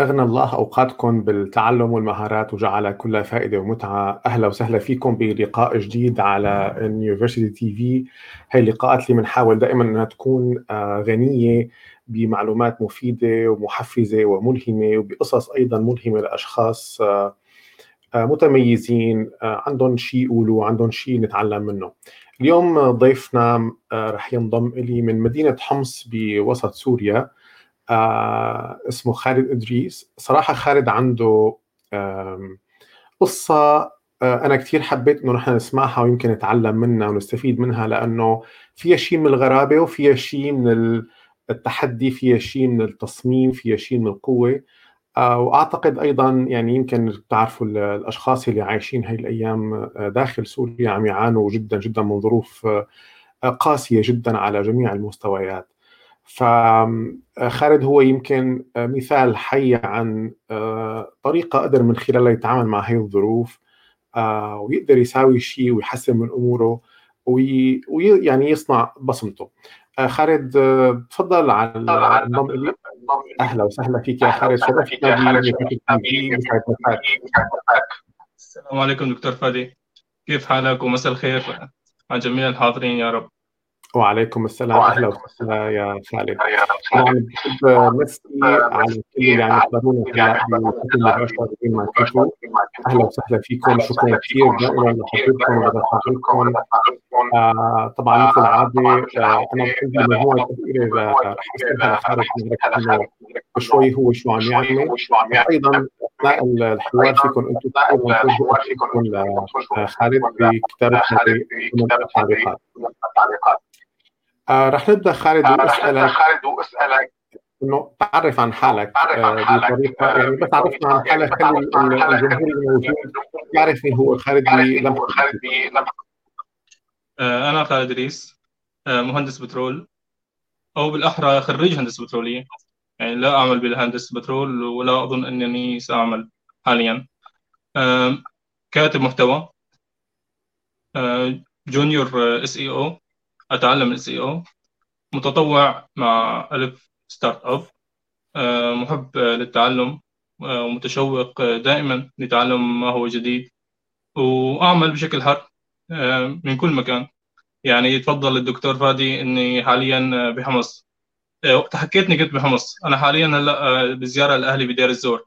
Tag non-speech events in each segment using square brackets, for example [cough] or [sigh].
أغنى الله أوقاتكم بالتعلم والمهارات وجعلها كلها فائدة ومتعة. أهلا وسهلا فيكم بلقاء جديد على تي في هاي اللقاءات اللي بنحاول دائما أنها تكون آه، غنية بمعلومات مفيدة ومحفزة وملهمة وبقصص أيضا ملهمة لأشخاص آه، آه، متميزين عندهم شيء يقولوا عندهم شيء نتعلم منه. اليوم ضيفنا رح ينضم إلي من مدينة حمص بوسط سوريا. آه اسمه خالد إدريس. صراحة خالد عنده قصة آه أنا كثير حبيت إنه نحن نسمعها ويمكن نتعلم منها ونستفيد منها لأنه فيها شيء من الغرابة وفيها شيء من التحدي فيها شيء من التصميم فيها شيء من القوة. آه وأعتقد أيضا يعني يمكن تعرفوا الأشخاص اللي عايشين هاي الأيام آه، داخل سوريا عم يعانوا جدا جدا من ظروف آه، قاسية جدا على جميع المستويات. فخالد هو يمكن مثال حي عن آه، طريقة قدر من خلالها يتعامل مع هي الظروف آه، ويقدر يساوي شيء ويحسن من أموره ويعني يصنع بصمته. آه، خالد تفضل على النظام أهلا وسهلا فيك يا خالد. شرفتنا السلام عليكم دكتور فادي. كيف حالك ومساء الخير؟ على جميع الحاضرين يا رب. وعليكم السلام. أهلا وسهلا يا خالد. يعني بحب نسي على الكل اللي عم يحضرونا بشكل مباشر أهلا وسهلا فيكم. شكرا كثير دائما لحضوركم ولتفاعلكم آه طبعا مثل العاده آه أنا عندي مجموعة رح اسالها لخالد انه شوي هو شو عم يعمل. أيضا أثناء الحوار فيكم أنتم توجهوا لخالد بكتابه التعليقات آه رح نبدأ خالد وأسألك. خالد وأسألك. إنه تعرف عن حالك آه بطريقه يعني بس عرفنا عن حالك خلي الجمهور الموجود. يعرف مين هو خالد بلمحه آه أنا خالد ريس آه مهندس بترول. أو بالأحرى خريج هندسة بترولية. يعني لا أعمل بالهندسة بترول ولا أظن أنني سأعمل حاليا. آه كاتب محتوى. آه junior SEO أتعلم ال SEO متطوع مع ألف startup آه، محب للتعلم آه، ومتشوق دائما لتعلم ما هو جديد وأعمل بشكل حر آه، من كل مكان. يعني يتفضل الدكتور فادي إني حاليا بحمص. وقت حكيتني كنت بحمص. أنا حاليا هلأ بزيارة لأهلي بدير الزور.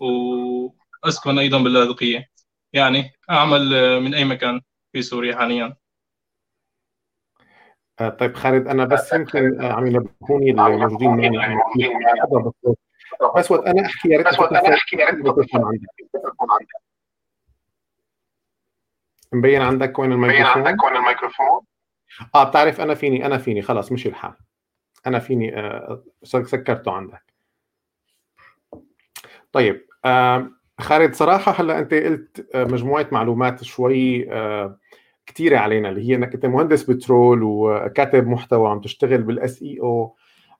وأسكن أيضا باللاذقية. يعني أعمل من أي مكان في سوريا حاليا. طيب خالد أنا بس يمكن آه، عم ينبهوني الموجودين معنا. بس وقت أنا أحكي يا ريت بس وقت أنا أحكي يا ريت عندك مبين عندك وين الميكروفون؟ مبين عندك وين الميكروفون؟ آه بتعرف أنا فيني أنا فيني خلاص مشي الحال. أنا فيني آه سكرته عندك. طيب آه خالد صراحة هلأ أنت قلت آه، مجموعة معلومات شوي آه كثيره علينا اللي هي إنك أنت مهندس بترول وكاتب محتوى عم تشتغل بال SEO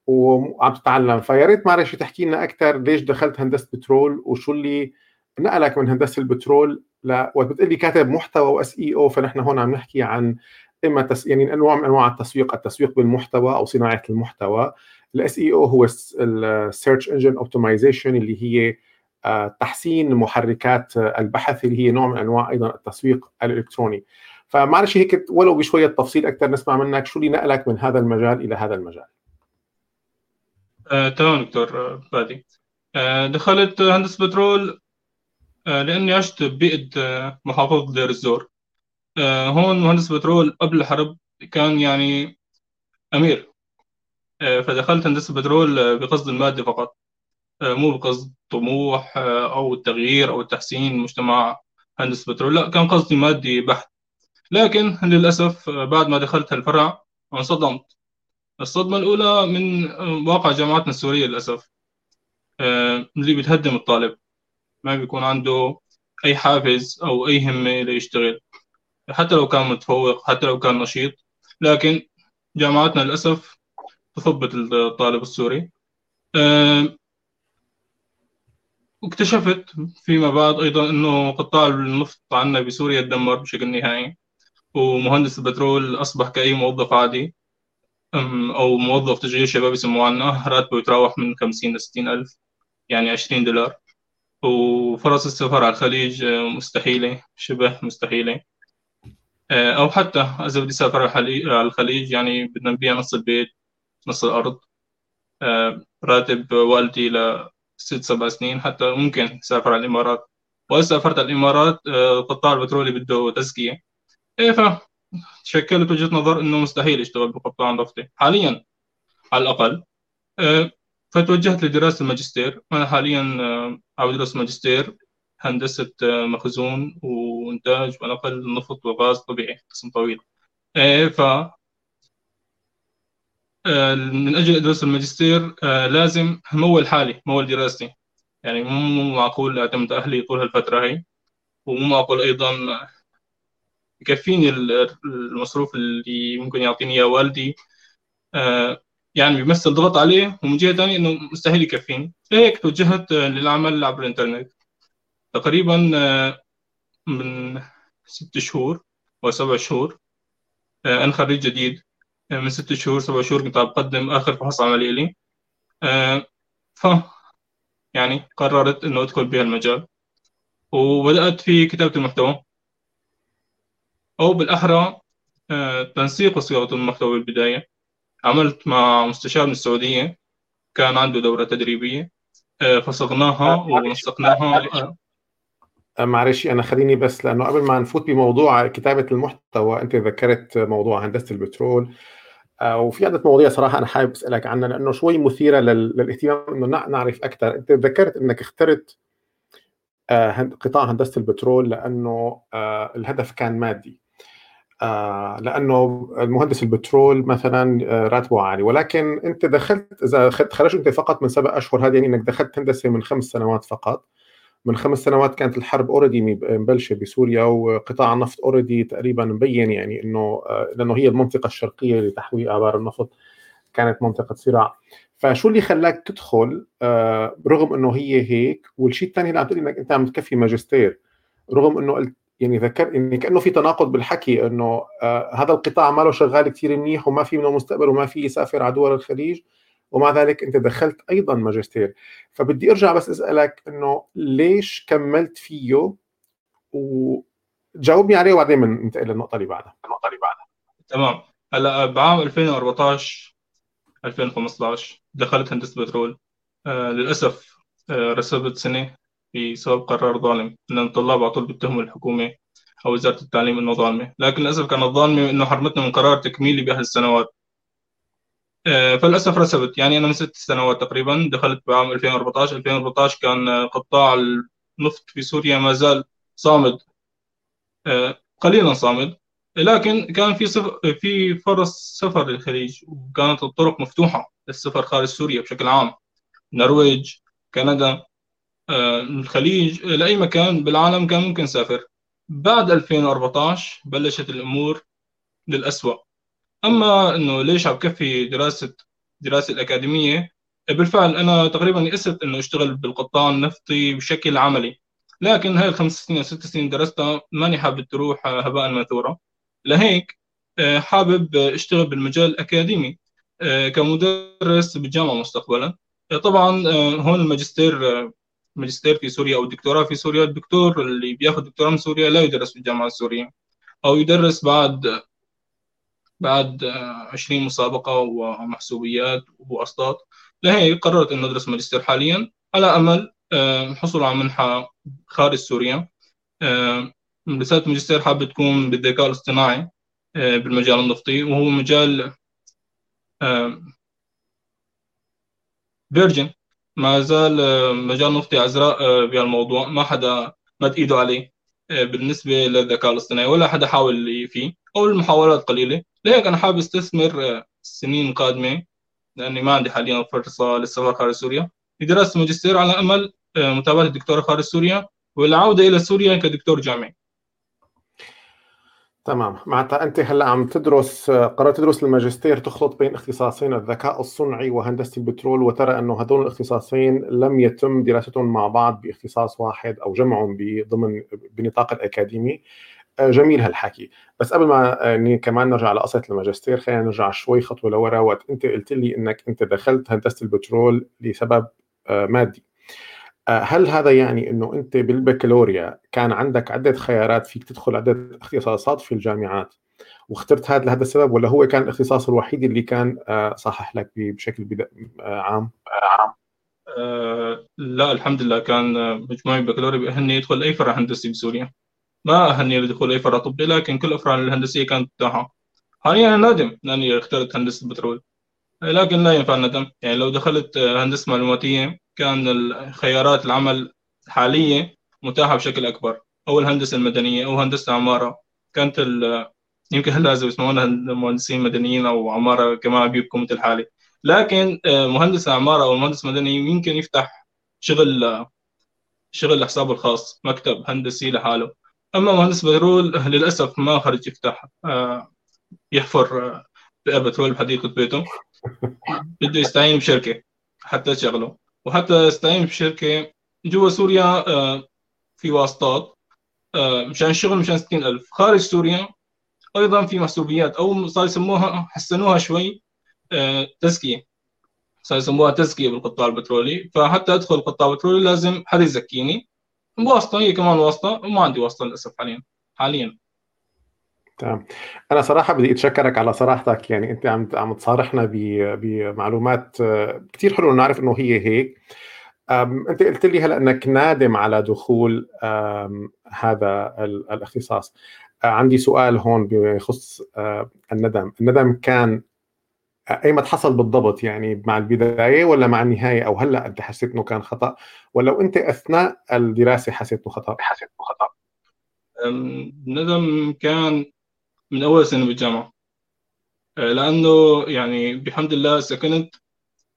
وعم تتعلم. فيا ريت معلش تحكي لنا أكثر ليش دخلت هندسة بترول وشو اللي نقلك من هندسة البترول ل وقت بتقول لي كاتب محتوى و SEO فنحن هون عم نحكي عن إما تس... يعني أنواع من أنواع التسويق التسويق بالمحتوى أو صناعة المحتوى. ال SEO هو ال search engine optimization اللي هي آه، تحسين محركات البحث اللي هي نوع من أنواع أيضا التسويق الإلكتروني. فمعلش هيك ولو بشوية تفصيل أكثر نسمع منك شو اللي نقلك من هذا المجال إلى هذا المجال. آه، تمام دكتور فادي آه، دخلت هندسة بترول آه، لأني عشت ببيئه آه، محافظة دير الزور. آه، هون مهندس بترول قبل الحرب كان يعني أمير. آه، فدخلت هندسة بترول آه، بقصد المادي فقط. آه، مو بقصد طموح آه، أو التغيير أو التحسين مجتمع هندسة بترول لا كان قصدي مادي بحت. لكن للأسف بعد ما دخلت الفرع انصدمت. الصدمة الأولى من واقع جامعاتنا السورية للأسف. آه، اللي بتهدم الطالب. ما بيكون عنده أي حافز أو أي همة ليشتغل. حتى لو كان متفوق حتى لو كان نشيط. لكن جامعاتنا للأسف تثبت الطالب السوري. آه، واكتشفت فيما بعد أيضا أنه قطاع النفط عندنا بسوريا تدمر بشكل نهائي. ومهندس البترول أصبح كأي موظف عادي. أو موظف تشغيل شباب يسموه عنا راتبه يتراوح من 50 ل 60 ألف يعني 20 دولار. وفرص السفر على الخليج مستحيلة شبه مستحيلة. أو حتى إذا بدي أسافر على الخليج يعني بدنا نبيع نص البيت نص الأرض. راتب والدي لست سبع سنين حتى ممكن سافر على الإمارات. وإذا سافرت على الإمارات القطاع البترولي بده تزكية. إيه شكلت وجهة نظر إنه مستحيل أشتغل بقطاع نفطي حاليا على الأقل آه، فتوجهت لدراسة الماجستير. أنا حاليا آه، عم أدرس ماجستير هندسة آه، مخزون وإنتاج ونقل نفط وغاز طبيعي قسم طويل. ف من أجل أدرس الماجستير لازم مول حالي مول دراستي. يعني مو معقول أعتمد أهلي طول هالفترة هي ومو معقول أيضا يكفيني المصروف اللي ممكن يعطيني إياه والدي. آه، يعني بيمثل ضغط عليه ومن جهة ثانية إنه مستحيل يكفيني. فهيك توجهت للعمل عبر الإنترنت. تقريبا آه، من ست شهور أو سبع شهور آه، أنا خريج جديد. من ست شهور سبع شهور كنت عم بقدم آخر فحص عملي لي. ف يعني قررت إنه أدخل بهالمجال. وبدأت في كتابة المحتوى. أو بالأحرى آه، تنسيق وصياغة المحتوى بالبداية. عملت مع مستشار من السعودية كان عنده دورة تدريبية آه، فصغناها آه، ونسقناها. معلش. أنا خليني بس لأنه قبل ما نفوت بموضوع كتابة المحتوى أنت ذكرت موضوع هندسة البترول. وفي عدة مواضيع صراحة أنا حابب أسألك عنها لأنه شوي مثيرة للاهتمام إنه نعرف أكثر أنت ذكرت إنك اخترت قطاع هندسة البترول لأنه الهدف كان مادي. لأنه المهندس البترول مثلا آه راتبه عالي. ولكن أنت دخلت إذا خرجت أنت فقط من سبع أشهر هذه يعني انك دخلت هندسة من خمس سنوات فقط. من خمس سنوات كانت الحرب already مبلشة بسوريا وقطاع النفط already تقريبا مبين يعني إنه آه لأنه هي المنطقة الشرقية لتحويل آبار النفط كانت منطقة صراع. فشو اللي خلاك تدخل؟ آه رغم إنه هي هيك والشيء الثاني اللي عم تقول إنك أنت عم تكفي ماجستير رغم إنه قلت يعني ذكر يعني كأنه في تناقض بالحكي إنه آه هذا القطاع ما له شغال كثير منيح وما في منه مستقبل وما في يسافر على دول الخليج ومع ذلك أنت دخلت أيضا ماجستير. فبدي أرجع بس أسألك إنه ليش كملت فيه؟ وجاوبني عليه وبعدين ننتقل للنقطة اللي بعدها. النقطة اللي بعدها. تمام. هلا بعام 2014 2015 دخلت هندسة بترول. آه للأسف آه رسبت سنة بسبب قرار ظالم إن الطلاب على طول بيتهموا الحكومة أو وزارة التعليم إنه ظالمة. لكن للأسف كانت ظالمة إنه حرمتنا من قرار تكميلي بأهل السنوات. آه، فللأسف رسبت. يعني أنا من ست سنوات تقريبا دخلت بعام 2014 2014 كان قطاع النفط في سوريا ما زال صامد. آه، قليلا صامد. لكن كان في. في فرص سفر للخليج وكانت الطرق مفتوحة للسفر خارج سوريا بشكل عام. النرويج كندا آه، الخليج لأي مكان بالعالم كان ممكن نسافر بعد 2014 بلشت الأمور للأسوأ. أما إنه ليش عم كفي دراسه دراسة الأكاديمية؟ بالفعل أنا تقريبا يئست إنه اشتغل بالقطاع النفطي بشكل عملي. لكن هاي الخمس سنين أو ست سنين درستها ماني حابب تروح هباء منثورا لهيك آه، حابب أشتغل بالمجال الأكاديمي آه، كمدرس بالجامعة مستقبلا. طبعا هون الماجستير ماجستير في سوريا أو دكتوراه في سوريا الدكتور اللي بياخذ دكتوراه من سوريا لا يدرس في الجامعة السورية. أو يدرس بعد بعد 20 مسابقة ومحسوبيات واسطات لهيك قررت إنه ادرس ماجستير حاليا على أمل الحصول آه، على منحة خارج سوريا. آه، رساله الماجستير حابة تكون بالذكاء الاصطناعي آه، بالمجال النفطي. وهو مجال فيرجن ما زال آه، مجال نفطي عزراء آه، بهالموضوع. ما حدا مد ايده عليه آه، بالنسبة للذكاء الاصطناعي ولا حدا حاول فيه أو المحاولات قليلة. لهيك أنا حابب استثمر السنين القادمة لأني ما عندي حاليا فرصة للسفر خارج سوريا. لدراسة ماجستير على أمل متابعة الدكتوراه خارج سوريا والعودة إلى سوريا كدكتور جامعي. تمام. معناتها أنت هلأ عم تدرس قررت تدرس الماجستير تخلط بين اختصاصين الذكاء الصنعي وهندسة البترول وترى أنه هذول الاختصاصين لم يتم دراستهم مع بعض باختصاص واحد أو جمعهم ضمن بنطاق الأكاديمي. جميل هالحكي. بس قبل ما يعني كمان نرجع لقصه الماجستير خلينا نرجع شوي خطوة لورا. وقت أنت قلت لي إنك أنت دخلت هندسة البترول لسبب آه، مادي. هل هذا يعني إنه أنت بالبكالوريا كان عندك عدة خيارات فيك تدخل عدة اختصاصات في الجامعات واخترت هذا لهذا السبب ولا هو كان الاختصاص الوحيد اللي كان صحح لك بشكل عام؟ عام؟ أه لا الحمد لله كان مجموعي بكالوريا بأهلني يدخل أي فرع هندسي بسوريا. ما أهلني لدخول أي فرع طبي لكن كل الأفرع الهندسية كانت متاحة حاليا أنا نادم لأني اخترت هندسة البترول لكن لا ينفع الندم. يعني لو دخلت هندسة معلوماتية كان الخيارات العمل حالية متاحة بشكل أكبر. أو الهندسة المدنية أو هندسة عمارة. كانت يمكن هلا إذا بيسمونا مهندسين مدنيين أو عمارة كمان بيبقوا مثل حالي. لكن آه، مهندس عمارة أو مهندس مدني يمكن يفتح شغل شغل لحسابه الخاص مكتب هندسي لحاله. أما مهندس بترول للأسف ما خرج يفتح آه، يحفر آه، بترول بحديقة بيته. بده يستعين بشركة حتى تشغله وحتى يستعين بشركة جوا سوريا في واسطات مشان الشغل مشان 60000 خارج سوريا أيضا في محسوبيات أو صار يسموها حسنوها شوي آه، تزكية. صار يسموها تزكية بالقطاع البترولي. فحتى أدخل القطاع البترولي لازم حدا يزكيني. واسطة هي كمان واسطة وما عندي واسطة للأسف حاليا. حاليا. تمام. أنا صراحة بدي أتشكرك على صراحتك يعني أنت عم عم تصارحنا بمعلومات آه، كثير حلو نعرف إنه هي هيك. أنت قلت لي هلأ إنك نادم على دخول هذا الاختصاص آه، عندي سؤال هون بخص الندم. الندم كان أيمت حصل بالضبط يعني مع البداية ولا مع النهاية؟ أو هلأ أنت حسيت إنه كان خطأ؟ ولو أنت أثناء الدراسة حسيت إنه خطأ؟ حسيت إنه خطأ. الندم كان من أول سنة بالجامعة. أه، لأنه يعني بحمد الله سكنت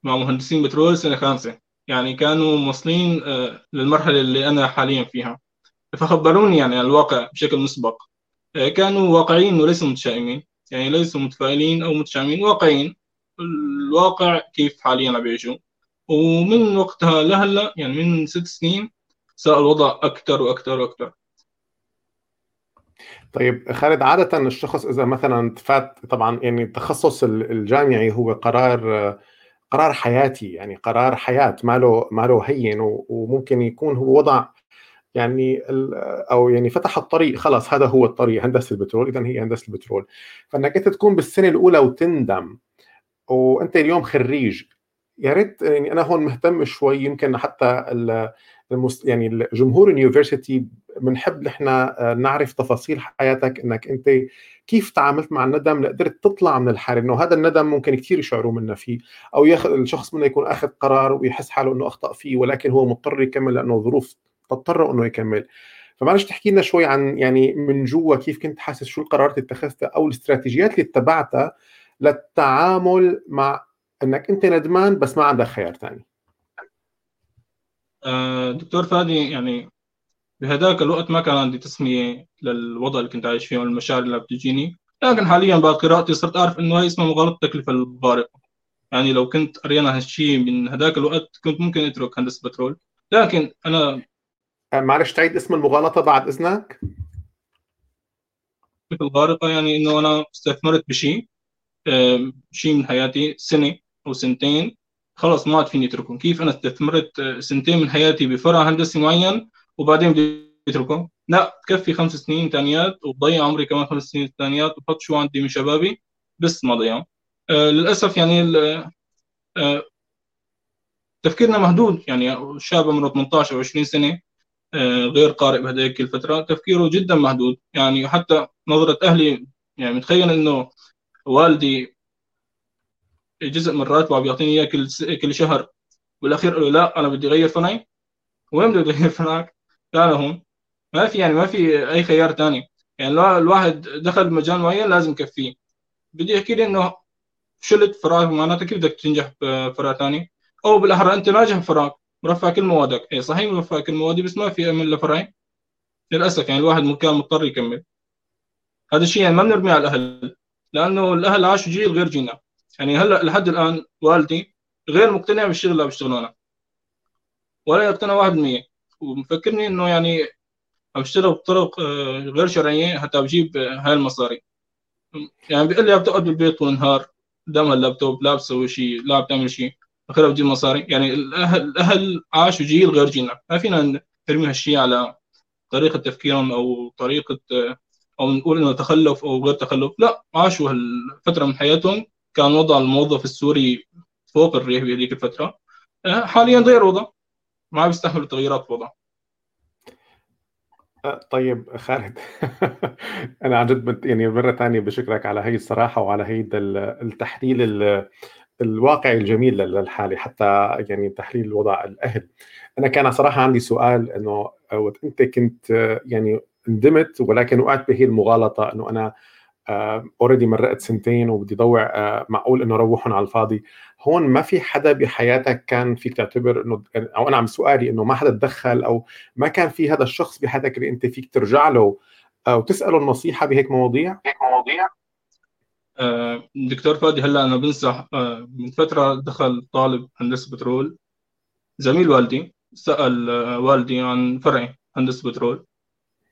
مع مهندسين بترول سنة خامسة. يعني كانوا موصلين أه، للمرحلة اللي أنا حاليا فيها. فخبروني يعني عن الواقع بشكل مسبق. أه، كانوا واقعيين وليسوا متشائمين. يعني ليسوا متفائلين أو متشائمين واقعيين الواقع كيف حاليا عم بيعيشوا. ومن وقتها لهلأ يعني من ست سنين صار الوضع أكثر وأكثر وأكثر طيب خالد عادة الشخص إذا مثلا فات طبعا يعني التخصص الجامعي هو قرار قرار حياتي يعني قرار حياة ما له ما له هين وممكن يكون هو وضع يعني أو يعني فتح الطريق خلاص هذا هو الطريق هندسة البترول اذا هي هندسة البترول. فإنك أنت تكون بالسنة الأولى وتندم وأنت اليوم خريج يا ريت يعني أنا هون مهتم شوي يمكن حتى يعني الجمهور اليونيفرسيتي بنحب نحن آه، نعرف تفاصيل حياتك إنك أنت كيف تعاملت مع الندم لقدرت تطلع من الحاله إنه هذا الندم ممكن كثير يشعروا منا فيه أو ياخذ الشخص منه يكون أخذ قرار ويحس حاله إنه أخطأ فيه ولكن هو مضطر يكمل لأنه ظروف تضطر إنه يكمل. فمعلش تحكي لنا شوي عن يعني من جوا كيف كنت حاسس شو القرارات اللي اتخذتها أو الاستراتيجيات اللي اتبعتها للتعامل مع إنك أنت ندمان بس ما عندك خيار ثاني دكتور فادي يعني بهذاك الوقت ما كان عندي تسمية للوضع اللي كنت عايش فيه والمشاعر اللي بتجيني لكن حاليا بعد قراءتي صرت أعرف إنه هي اسمها مغالطة التكلفة الغارقة يعني لو كنت قرينا هالشيء من هذاك الوقت كنت ممكن أترك هندسة بترول. لكن أنا آه، معلش تعيد اسم المغالطة بعد إذنك؟ الغارقة يعني إنه أنا استثمرت بشيء شيء من حياتي سنة أو سنتين. خلص ما عاد فيني اتركهم. كيف أنا استثمرت سنتين من حياتي بفرع هندسي معين وبعدين بدي اتركه لا تكفي خمس سنين ثانيات وضيع عمري كمان خمس سنين ثانيات وحط شو عندي من شبابي بس ما ضيعهم. آه للأسف يعني آه تفكيرنا محدود يعني شاب عمره 18 أو 20 سنة آه غير قارئ بهذيك الفترة تفكيره جدا محدود يعني حتى نظرة أهلي يعني متخيل إنه والدي جزء من راتبه بيعطيني إياه كل كل شهر. بالاخير له لا أنا بدي أغير فناي. وين بدي أغير فناك؟ لا هون. ما في يعني ما في أي خيار ثاني يعني الواحد دخل بمجال معين لازم يكفيه. بدي أحكي لي إنه شلت فراغ معناته كيف بدك تنجح بفراغ ثاني أو بالأحرى أنت ناجح بفراغ مرفع كل موادك. اي صحيح مرفع كل موادي بس ما في أمل لفرعي للأسف يعني الواحد كان مضطر يكمل. هذا الشيء يعني ما بنرميه على الأهل لأنه الأهل عاشوا جيل غير جيلنا. يعني هلا لحد الآن والدي غير مقتنع بالشغل اللي بشتغله أنا ولا يقتنع 1% ومفكرني إنه يعني عم بشتغل بطرق آه، غير شرعية حتى بجيب هاي المصاري. يعني بيقول لي بتقعد بالبيت طول النهار قدام اللابتوب لا بتسوي شيء لا بتعمل شيء آخرها بتجيب مصاري. يعني الأهل الأهل عاشوا جيل غير جيلنا. ما فينا نرمي هالشيء على طريقة تفكيرهم أو طريقة أو نقول إنه تخلف أو غير تخلف. لا عاشوا هالفترة من حياتهم كان وضع الموظف السوري فوق الريح بهذيك الفترة. آه، حاليا غير وضع. ما بيستحمل التغييرات في وضع. أه، طيب خالد. [laughs] أنا عن جد يعني مرة ثانية بشكرك على هي الصراحة وعلى هي التحليل الواقعي الجميل للحالة حتى يعني تحليل وضع الأهل. أنا كان صراحة عندي سؤال إنه وقت أنت كنت يعني ندمت ولكن وقعت بهي المغالطة إنه أنا اوريدي uh, مرقت سنتين وبدي ضوع uh, معقول إنه روحهم على الفاضي. هون ما في حدا بحياتك كان فيك تعتبر إنه أو أنا عم سؤالي إنه ما حدا تدخل أو ما كان في هذا الشخص بحياتك اللي أنت فيك ترجع له أو تساله النصيحة بهيك مواضيع هيك مواضيع؟ آه، دكتور فادي هلأ أنا بنصح آه، من فترة دخل طالب هندسة بترول. زميل والدي سأل آه، والدي عن فرعي هندسة بترول.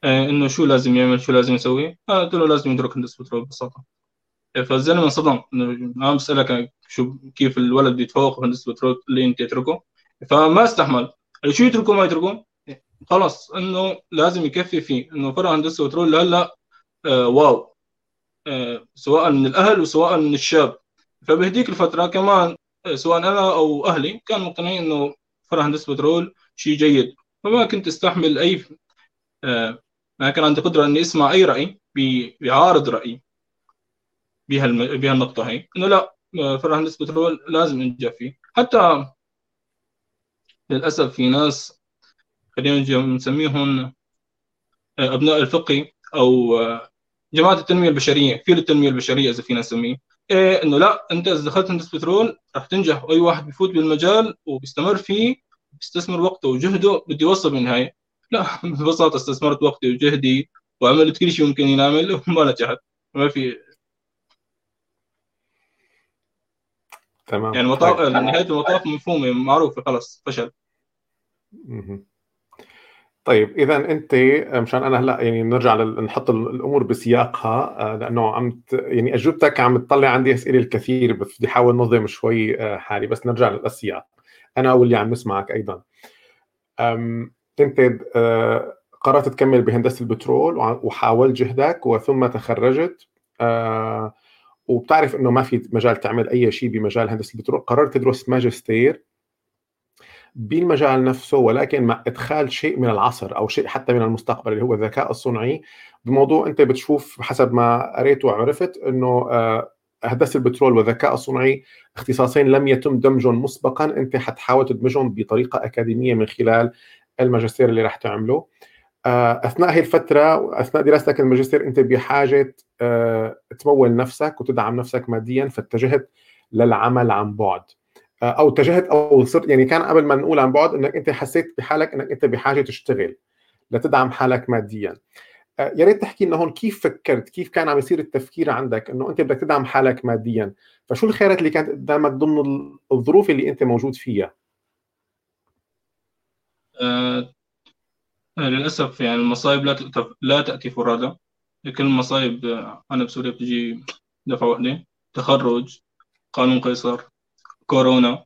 إنه شو لازم يعمل شو لازم يسوي؟ قلت له لازم يدرك هندسه بترول ببساطة. فالزلمه انصدم عم بسألك شو كيف الولد يتفوق في هندسه بترول اللي أنت تتركه؟ فما استحمل. شو يتركه ما يتركه خلص إنه لازم يكفي فيه إنه فرع هندسة بترول هلا آه واو. آه سواء من الأهل وسواء من الشاب. فبهديك الفترة كمان آه سواء أنا أو أهلي كانوا مقتنعين إنه فرع هندسة بترول شيء جيد. فما كنت أستحمل أي آه ما كان عندي قدرة اني اسمع أي رأي بيعارض رايي بهالم... بهالنقطة هي. إنه لا فرع هندسه بترول لازم ننجح فيه. حتى للأسف في ناس خلينا نسميهم آه، أبناء الفقه أو آه، جماعة التنمية البشرية فيل التنمية البشرية إذا فينا نسميه. إيه إنه لا أنت إذا دخلت هندسه بترول رح تنجح وأي واحد بيفوت بالمجال وبيستمر فيه بيستثمر وقته وجهده بده يوصل بالنهاية. لا ببساطة استثمرت وقتي وجهدي وعملت كل شيء ممكن ينعمل وما [laughs] نجحت ما في. تمام. يعني مطاف طيب. نهاية المطاف مفهومة معروفة خلص فشل. طيب إذا أنت مشان أنا هلأ يعني نرجع نحط الأمور بسياقها آه، لأنه عم يعني أجوبتك عم تطلع عندي أسئلة الكثير بس بدي أحاول نظم شوي آه، حالي بس نرجع للسياق أنا واللي عم نسمعك أيضا. انت آه، قررت تكمل بهندسة البترول وحاولت جهدك وثم تخرجت وبتعرف إنه ما في مجال تعمل أي شيء بمجال هندسة البترول. قررت تدرس ماجستير بالمجال نفسه ولكن مع إدخال شيء من العصر أو شيء حتى من المستقبل اللي هو الذكاء الصنعي بموضوع أنت بتشوف حسب ما قريت وعرفت إنه آه، هندسة البترول والذكاء الصنععي اختصاصين لم يتم دمجهم مسبقا. أنت حتحاول تدمجهم بطريقة أكاديمية من خلال الماجستير اللي راح تعمله. آه، أثناء هي الفترة أثناء دراستك الماجستير أنت بحاجة آه، تمول نفسك وتدعم نفسك ماديا فاتجهت للعمل عن بعد. آه، أو اتجهت أو صرت يعني كان قبل ما نقول عن بعد إنك أنت حسيت بحالك إنك أنت بحاجة تشتغل لتدعم حالك ماديا. يا ريت تحكي لنا هون كيف فكرت كيف كان عم يصير التفكير عندك إنه أنت بدك تدعم حالك ماديا؟ فشو الخيارات اللي كانت قدامك ضمن الظروف اللي أنت موجود فيها؟ للأسف يعني المصايب لا لا تأتي فرادى. كل المصايب أنا بسوريا بتجي دفعة واحدة. تخرج قانون قيصر كورونا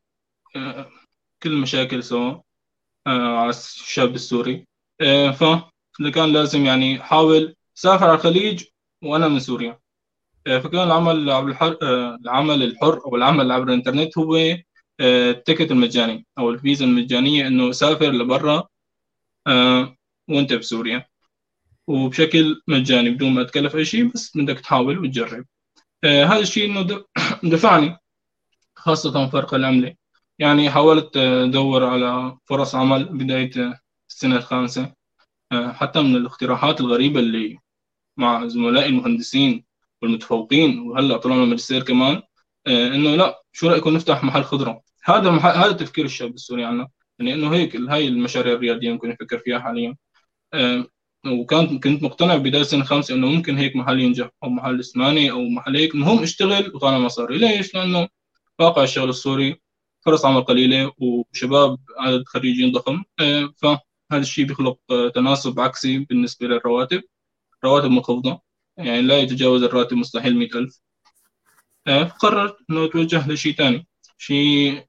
كل المشاكل سوا على الشاب السوري. فكان لازم يعني حاول سافر على الخليج وأنا من سوريا. فكان العمل عبر الحر العمل الحر أو العمل عبر الإنترنت هو التيكت المجاني أو الفيزا المجانية إنه سافر لبرا وأنت بسوريا وبشكل مجاني بدون ما تكلف أي شيء بس بدك تحاول وتجرب. آه هذا الشيء إنه [coughs] دفعني خاصة فرق العملة. يعني حاولت أدور على فرص عمل بداية السنة الخامسة. آه حتى من الاقتراحات الغريبة اللي مع زملائي المهندسين والمتفوقين وهلأ طلعنا ماجستير كمان آه إنه لا شو رأيكم نفتح محل خضرة؟ هذا مح... هذا تفكير الشاب السوري عنا. يعني إنه هيك هاي المشاريع الريادية ممكن نفكر فيها حاليا. وكانت كنت مقتنع بداية سنة خامسة إنه ممكن هيك محل ينجح أو محل إسماني أو محل هيك. المهم اشتغل وطالع مصاري. ليش؟ لأنه واقع الشغل السوري فرص عمل قليلة وشباب عدد خريجين ضخم. فهذا الشيء بيخلق تناسب عكسي بالنسبة للرواتب. رواتب منخفضة يعني لا يتجاوز الراتب مستحيل مئة ألف. قررت إنه أتوجه لشيء ثاني شيء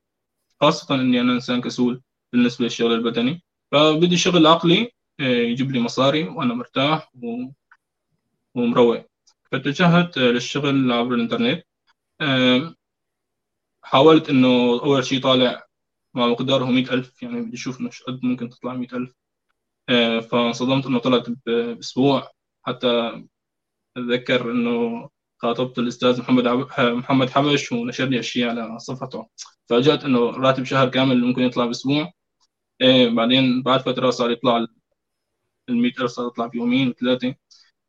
خاصة إني أنا إنسان كسول بالنسبة للشغل البدني. فبدي شغل عقلي آه، يجيب لي مصاري وأنا مرتاح و... ومروق. فاتجهت للشغل عبر الإنترنت. حاولت إنه أول شيء طالع مع مقداره مئة ألف يعني بدي أشوف إنه قد ممكن تطلع مئة ألف. آه، فانصدمت إنه طلعت بأسبوع. حتى أتذكر إنه خاطبت الأستاذ محمد عب... محمد حبش ونشر لي أشياء على صفحته. فاجأت إنه راتب شهر كامل ممكن يطلع بأسبوع. إيه بعدين بعد فترة صار يطلع ال 100000 صار يطلع بيومين وثلاثة.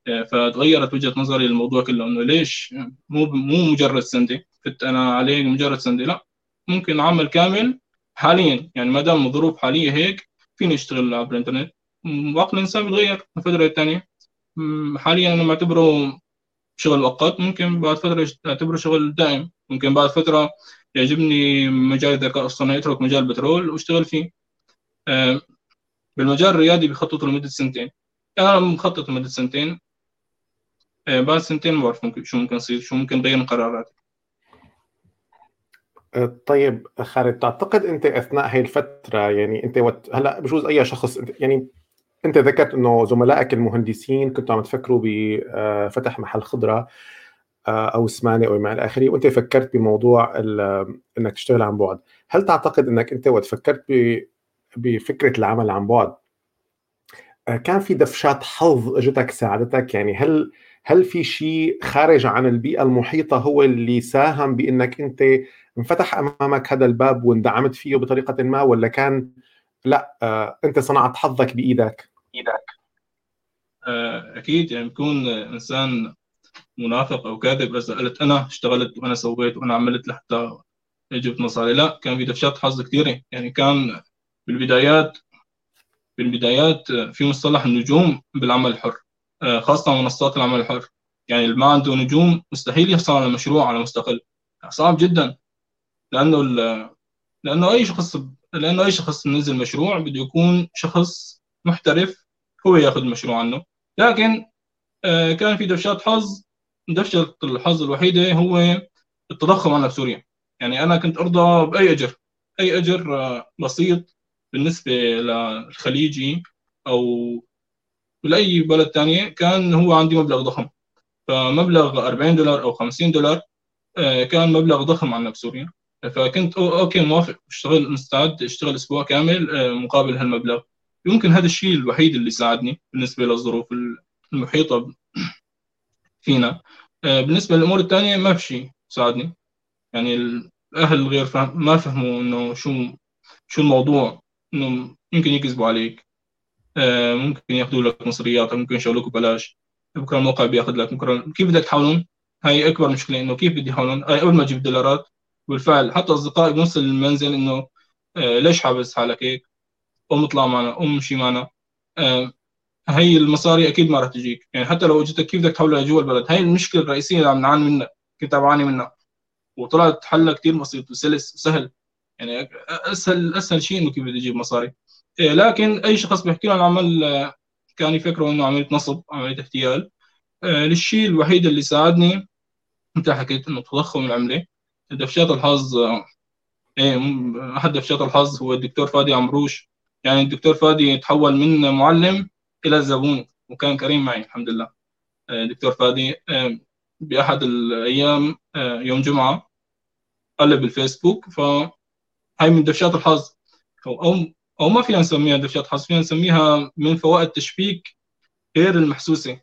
إيه فتغيرت وجهة نظري للموضوع كله إنه ليش مو مو مجرد سندة فت أنا عليه مجرد سندة لا ممكن عمل كامل حاليا. يعني ما دام الظروف حالية هيك فيني أشتغل على الإنترنت. وعقل الإنسان بيتغير من فترة للثانيه حاليا أنا معتبره شغل مؤقت ممكن بعد فترة أعتبره شغل دائم. ممكن بعد فترة يعجبني مجال الذكاء الاصطناعي اترك مجال البترول واشتغل فيه. آه، بالمجال الريادي بيخططوا لمدة سنتين. أنا مخطط لمدة سنتين. آه، بعد سنتين ما بعرف ممكن شو ممكن يصير شو ممكن غير قراراتي. طيب خالد تعتقد أنت أثناء هي الفترة يعني أنت وت... هلأ بجوز أي شخص يعني انت ذكرت انه زملائك المهندسين كنتوا عم تفكروا بفتح محل خضرة آه، أو سمانه أو ما إلى اخره وانت فكرت بموضوع انك تشتغل عن بعد. هل تعتقد انك انت وقت فكرت بفكرة العمل عن بعد آه، كان في دفشات حظ اجتك ساعدتك؟ يعني هل هل في شيء خارج عن البيئة المحيطة هو اللي ساهم بإنك انت انفتح أمامك هذا الباب واندعمت فيه بطريقة ما ولا كان لا آه، انت صنعت حظك بإيدك؟ إيدك. آه، أكيد يعني بكون إنسان منافق أو كاذب إذا قلت أنا اشتغلت وأنا سويت وأنا عملت لحتى جبت مصاري لا كان في دفشات حظ كثيرة. يعني كان بالبدايات بالبدايات في مصطلح النجوم بالعمل الحر آه، خاصة منصات العمل الحر. يعني اللي ما عنده نجوم مستحيل يحصل على مشروع على مستقل. صعب جدا. لأنه لأنه أي شخص لأنه أي شخص نزل مشروع بده يكون شخص محترف هو ياخذ المشروع عنه. لكن آه، كان في دفشات حظ. دفشة الحظ الوحيدة هو التضخم عنا بسوريا يعني أنا كنت أرضى بأي أجر. أي أجر آه، بسيط بالنسبة للخليجي أو لأي بلد تانية كان هو عندي مبلغ ضخم. فمبلغ 40 دولار أو 50 دولار آه، كان مبلغ ضخم عنا بسوريا. فكنت أوكي موافق. اشتغل مستعد اشتغل أسبوع كامل مقابل هالمبلغ. يمكن هذا الشيء الوحيد اللي ساعدني بالنسبة للظروف المحيطة فينا. آه، بالنسبة للأمور الثانية ما في شيء ساعدني. يعني الأهل غير فهم ما فهموا إنه شو شو الموضوع إنه ممكن يكذبوا عليك. آه، ممكن ياخذوا لك مصريات ممكن يشغلوك ببلاش. بكرة الموقع بياخذ لك بكرة كيف بدك تحاولون؟ هاي أكبر مشكلة إنه كيف بدي يحاولون؟ هاي قبل ما أجيب دولارات. بالفعل حتى أصدقائي بنص المنزل إنه آه، ليش حابس حالك هيك؟ قوم اطلع معنا قوم امشي معنا. آه هي المصاري أكيد ما راح تجيك. يعني حتى لو اجتك كيف بدك تحولها جوا البلد؟ هي المشكلة الرئيسية اللي عم نعاني منها كنت عم بعاني منها. وطلعت حلها كثير بسيط وسلس وسهل يعني اسهل أسهل شيء إنه كيف بدي أجيب مصاري. إيه لكن أي شخص بيحكي له عن عمل آه، كان يفكروا إنه عملية نصب عملية احتيال. آه للشيء الوحيد اللي ساعدني أنت حكيت إنه تضخم العمله دفشات الحظ آه، إيه أحد دفشات الحظ هو الدكتور فادي عمروش. يعني الدكتور فادي تحول من معلم إلى زبون وكان كريم معي الحمد لله. آه، دكتور فادي آه، بأحد الأيام آه، يوم جمعة قلب الفيسبوك فهي من دفشات الحظ. أو أو ما فينا نسميها دفشات حظ فينا نسميها من فوائد التشبيك غير المحسوسة.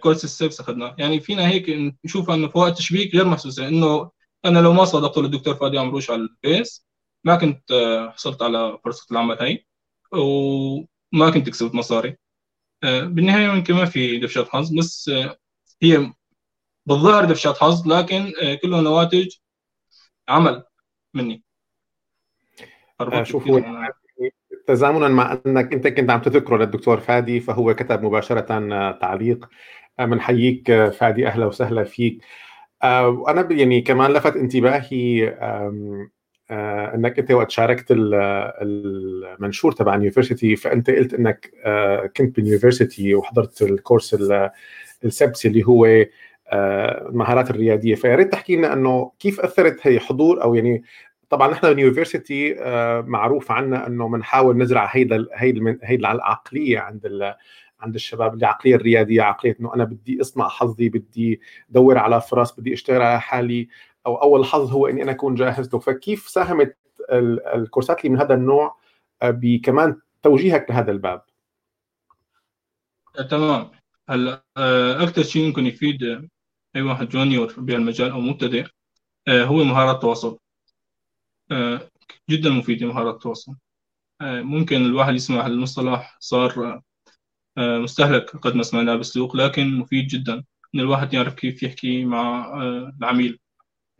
كورس السيبس أخذنا يعني فينا هيك نشوفها إنه فوائد التشبيك غير محسوسة إنه أنا لو ما صادقت للدكتور فادي عمروش على الفيس ما كنت آه، حصلت على فرصة العمل هاي وما كنت كسبت مصاري. آه، بالنهاية يمكن ما في دفشات حظ بس آه، هي بالظاهر دفشات حظ لكن كله نواتج عمل مني. شوف تزامنا مع أنك أنت كنت عم تذكره للدكتور فادي فهو كتب مباشرة تعليق بنحييك فادي أهلا وسهلا فيك. وأنا يعني كمان لفت انتباهي إنك أنت وقت شاركت المنشور تبع ال university فأنت قلت إنك آه، كنت بال university وحضرت الكورس السبسي اللي هو آه، المهارات الريادية. فيا ريت تحكي لنا إنه كيف أثرت هي حضور أو يعني طبعا نحن بال university معروف عنا إنه بنحاول نزرع هيدا هيدا العقلية عند عند الشباب العقلية الريادية عقلية إنه أنا بدي أصنع حظي بدي ادور على فرص بدي أشتغل على حالي. أو أول حظ هو إني أنا أكون جاهز له. فكيف ساهمت الكورسات اللي من هذا النوع بكمان توجيهك لهذا الباب؟ تمام. هلا آه، أكثر شيء ممكن يفيد أي واحد جونيور بهالمجال أو مبتدئ آه، هو مهارات التواصل. آه، جدا مفيدة مهارات التواصل. ممكن الواحد يسمع المصطلح صار مستهلك قد ما سمعناه بالسوق لكن مفيد جدا. إن الواحد يعرف كيف يحكي مع العميل.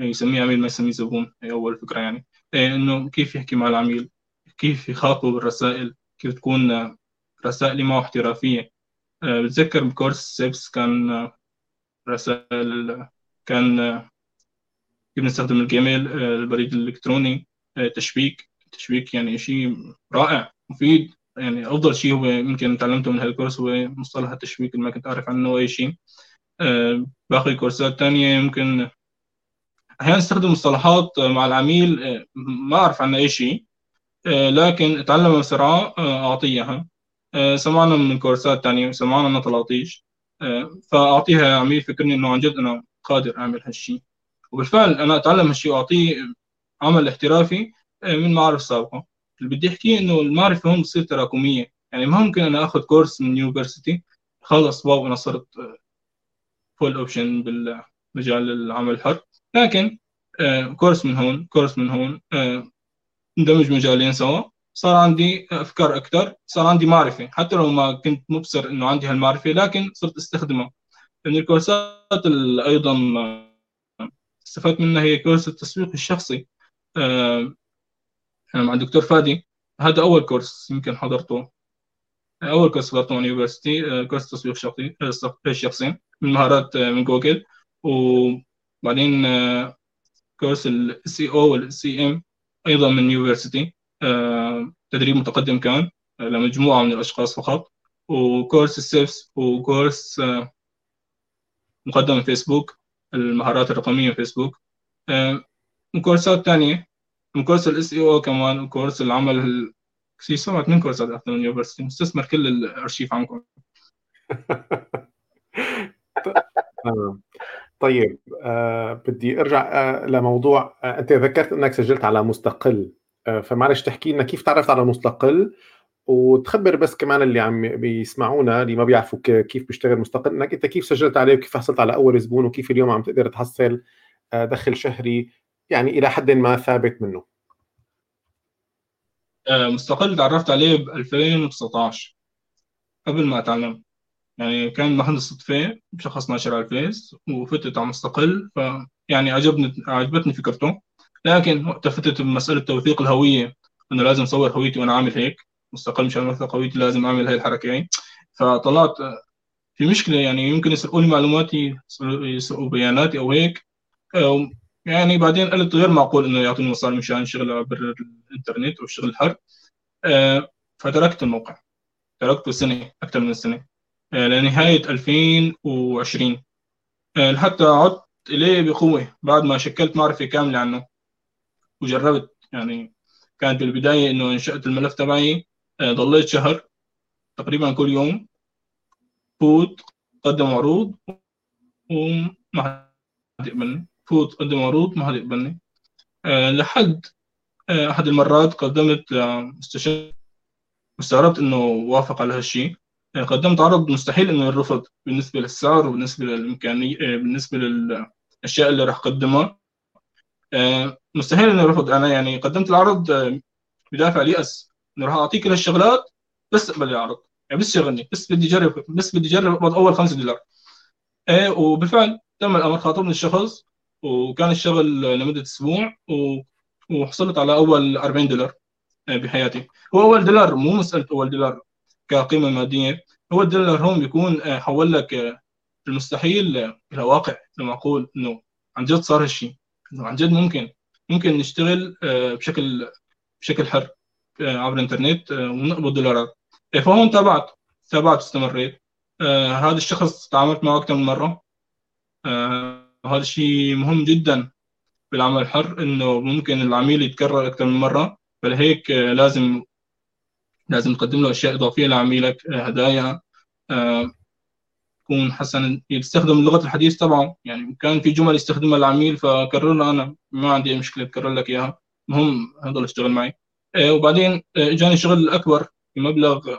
يسميه عميل ما يسميه زبون هي أول فكرة يعني. إنه كيف يحكي مع العميل؟ كيف يخاطبه بالرسائل كيف تكون رسائل معه احترافية؟ بتذكر بكورس سيبس كان رسائل كان كيف نستخدم الجيميل البريد الإلكتروني تشبيك. تشبيك يعني شيء رائع مفيد. يعني أفضل شيء هو يمكن تعلمته من هالكورس هو مصطلح التشبيك اللي ما كنت أعرف عنه أي شيء. باقي كورسات تانية يمكن أحيانا استخدم مصطلحات مع العميل ما أعرف عنها أي شيء لكن أتعلم بسرعة أعطيها. آه، سمعنا من كورسات تانية سمعنا من طلاطيش آه، فأعطيها عميل يفكرني إنه عن جد أنا قادر أعمل هالشيء. وبالفعل أنا أتعلم هالشيء وأعطيه عمل احترافي آه، من معارف سابقة. اللي بدي أحكيه إنه المعرفة هون بتصير تراكمية. يعني ما ممكن أنا آخذ كورس من يونيفرسيتي خلص واو أنا صرت full option بالمجال العمل الحر لكن كورس من هون كورس من هون ندمج مجالين سوا. صار عندي أفكار أكثر صار عندي معرفة. حتى لو ما كنت مبصر إنه عندي هالمعرفة لكن صرت أستخدمها. لأن الكورسات أيضا استفدت منها هي كورس التسويق الشخصي. آه، مع الدكتور فادي. هذا أول كورس يمكن حضرته. أول كورس حضرته من university آه، كورس تسويق شخصي آه، الشخصي من مهارات من جوجل. وبعدين كورس ال SEO وال SEM أيضا من university تدريب متقدم كان لمجموعة من الأشخاص فقط. وكورس السيفس وكورس آه، مقدم فيسبوك المهارات الرقمية في فيسبوك آه، وكورسات تانية وكورس ال SEO كمان وكورس العمل في سبعة من كورسات أخذت من اليونيفرستي مستثمر كل الأرشيف عنكم [laughs] طيب آه بدي أرجع آه لموضوع آه أنت ذكرت إنك سجلت على مستقل آه، فمعلش تحكي لنا كيف تعرفت على مستقل وتخبر بس كمان اللي عم بيسمعونا اللي ما بيعرفوا كيف بيشتغل مستقل إنك أنت كيف سجلت عليه وكيف حصلت على أول زبون وكيف اليوم عم تقدر تحصل آه، دخل شهري يعني إلى حد ما ثابت منه. آه، مستقل تعرفت عليه ب 2019 قبل ما أتعلم. يعني كان محل صدفة بشخص ناشر على الفيس وفتت على مستقل ف يعني عجبني عجبتني فكرته. لكن وقتها فتت بمسألة توثيق الهوية إنه لازم أصور هويتي وأنا عامل هيك مستقل مشان أوثق هويتي لازم أعمل هاي الحركة هي فطلعت في مشكلة يعني يمكن يسرقوا لي معلوماتي يسرقوا بياناتي أو هيك. يعني بعدين قلت غير معقول إنه يعطوني مصاري مشان شغل عبر الإنترنت أو الشغل الحر آه، فتركت الموقع. تركته سنة أكثر من سنة. آه، لنهاية 2020 آه، لحتى عدت إليه بقوة بعد ما شكلت معرفة كاملة عنه وجربت يعني كانت بالبداية إنه أنشأت الملف تبعي آه، ضليت شهر تقريبا كل يوم فوت قدم عروض وما حد يقبلني فوت قدم عروض ما حد يقبلني أه لحد أه أحد المرات قدمت مستشار واستغربت إنه وافق على هالشيء آه، قدمت عرض مستحيل إنه يرفض بالنسبة للسعر وبالنسبة للإمكانية آه، بالنسبة للأشياء اللي راح أقدمها مستحيل إنه يرفض. أنا يعني قدمت العرض آه، بدافع اليأس إنه راح أعطيك كل الشغلات بس اقبل العرض. يعني بس شغلني بس بدي اجرب بس بدي اجرب أول 5 دولار. وبالفعل تم الأمر. خاطبني الشخص وكان الشغل لمدة أسبوع وحصلت على أول 40 دولار آه، بحياتي. هو أول دولار مو مسألة أول دولار. كقيمة مادية هو الدولار هون بيكون آه، حول لك المستحيل إلى واقع لما أقول إنه عن جد صار هالشيء إنه عن جد ممكن ممكن نشتغل آه، بشكل بشكل حر آه، عبر الإنترنت آه، ونقبض دولارات فهون تابعت تابعت واستمريت هذا الشخص تعاملت معه أكثر من مرة. هذا الشيء مهم جدا بالعمل الحر إنه ممكن العميل يتكرر أكثر من مرة. فلهيك لازم لازم تقدم له أشياء إضافية لعميلك هدايا تكون حسن يستخدم اللغة الحديث طبعا. يعني كان في جمل يستخدمها العميل فكررها أنا ما عندي مشكلة اكرر لك إياها. المهم هذول اشتغل معي. وبعدين إجاني شغل أكبر بمبلغ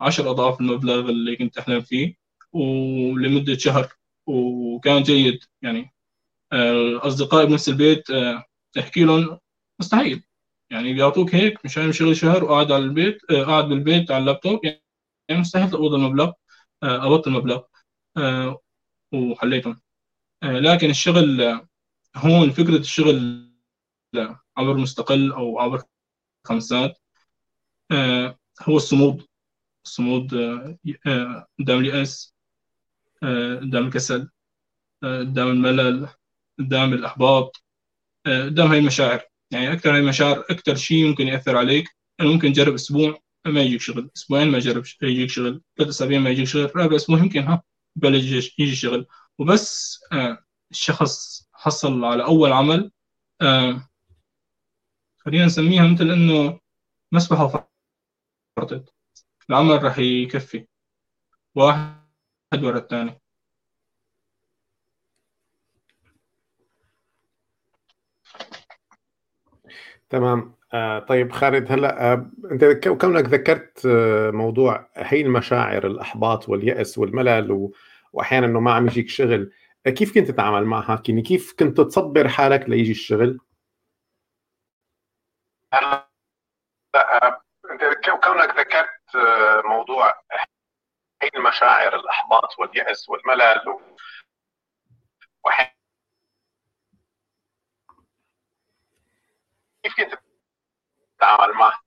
عشر أضعاف المبلغ اللي كنت أحلم فيه ولمدة شهر. وكان جيد يعني آه، أصدقائي بنفس البيت آه، تحكي لهم مستحيل. يعني بيعطوك هيك مشان شغل شهر وقاعد على البيت آه، قاعد بالبيت على اللابتوب يعني مستحيل تقبض المبلغ قبضت المبلغ وحليتهم. لكن الشغل هون فكرة الشغل عبر مستقل أو عبر خمسات هو الصمود. الصمود قدام اليأس قدام الكسل قدام الملل قدام الإحباط قدام هاي المشاعر. يعني هاي المشاعر أكثر شيء ممكن يأثر عليك أنه ممكن تجرب أسبوع ما يجيك شغل أسبوعين ما يجرب يجيك شغل ثلاث أسابيع ما يجيك شغل رابع أسبوع يمكن ها بلش يجي شغل. وبس الشخص حصل على أول عمل خلينا نسميها مثل إنه مسبحة وفرطت. العمل راح يكفي. واحد ورا الثاني. تمام آه طيب خالد هلأ آه أنت كونك ذكرت آه موضوع هي المشاعر الأحباط واليأس والملل. واحيانا إنه ما عم يجيك شغل كيف كنت تتعامل معها؟ يعني كيف كنت تصبر حالك ليجي الشغل؟ هلأ أنت كونك ذكرت موضوع هي المشاعر الأحباط واليأس والملل. كيف كنت تتعامل معه؟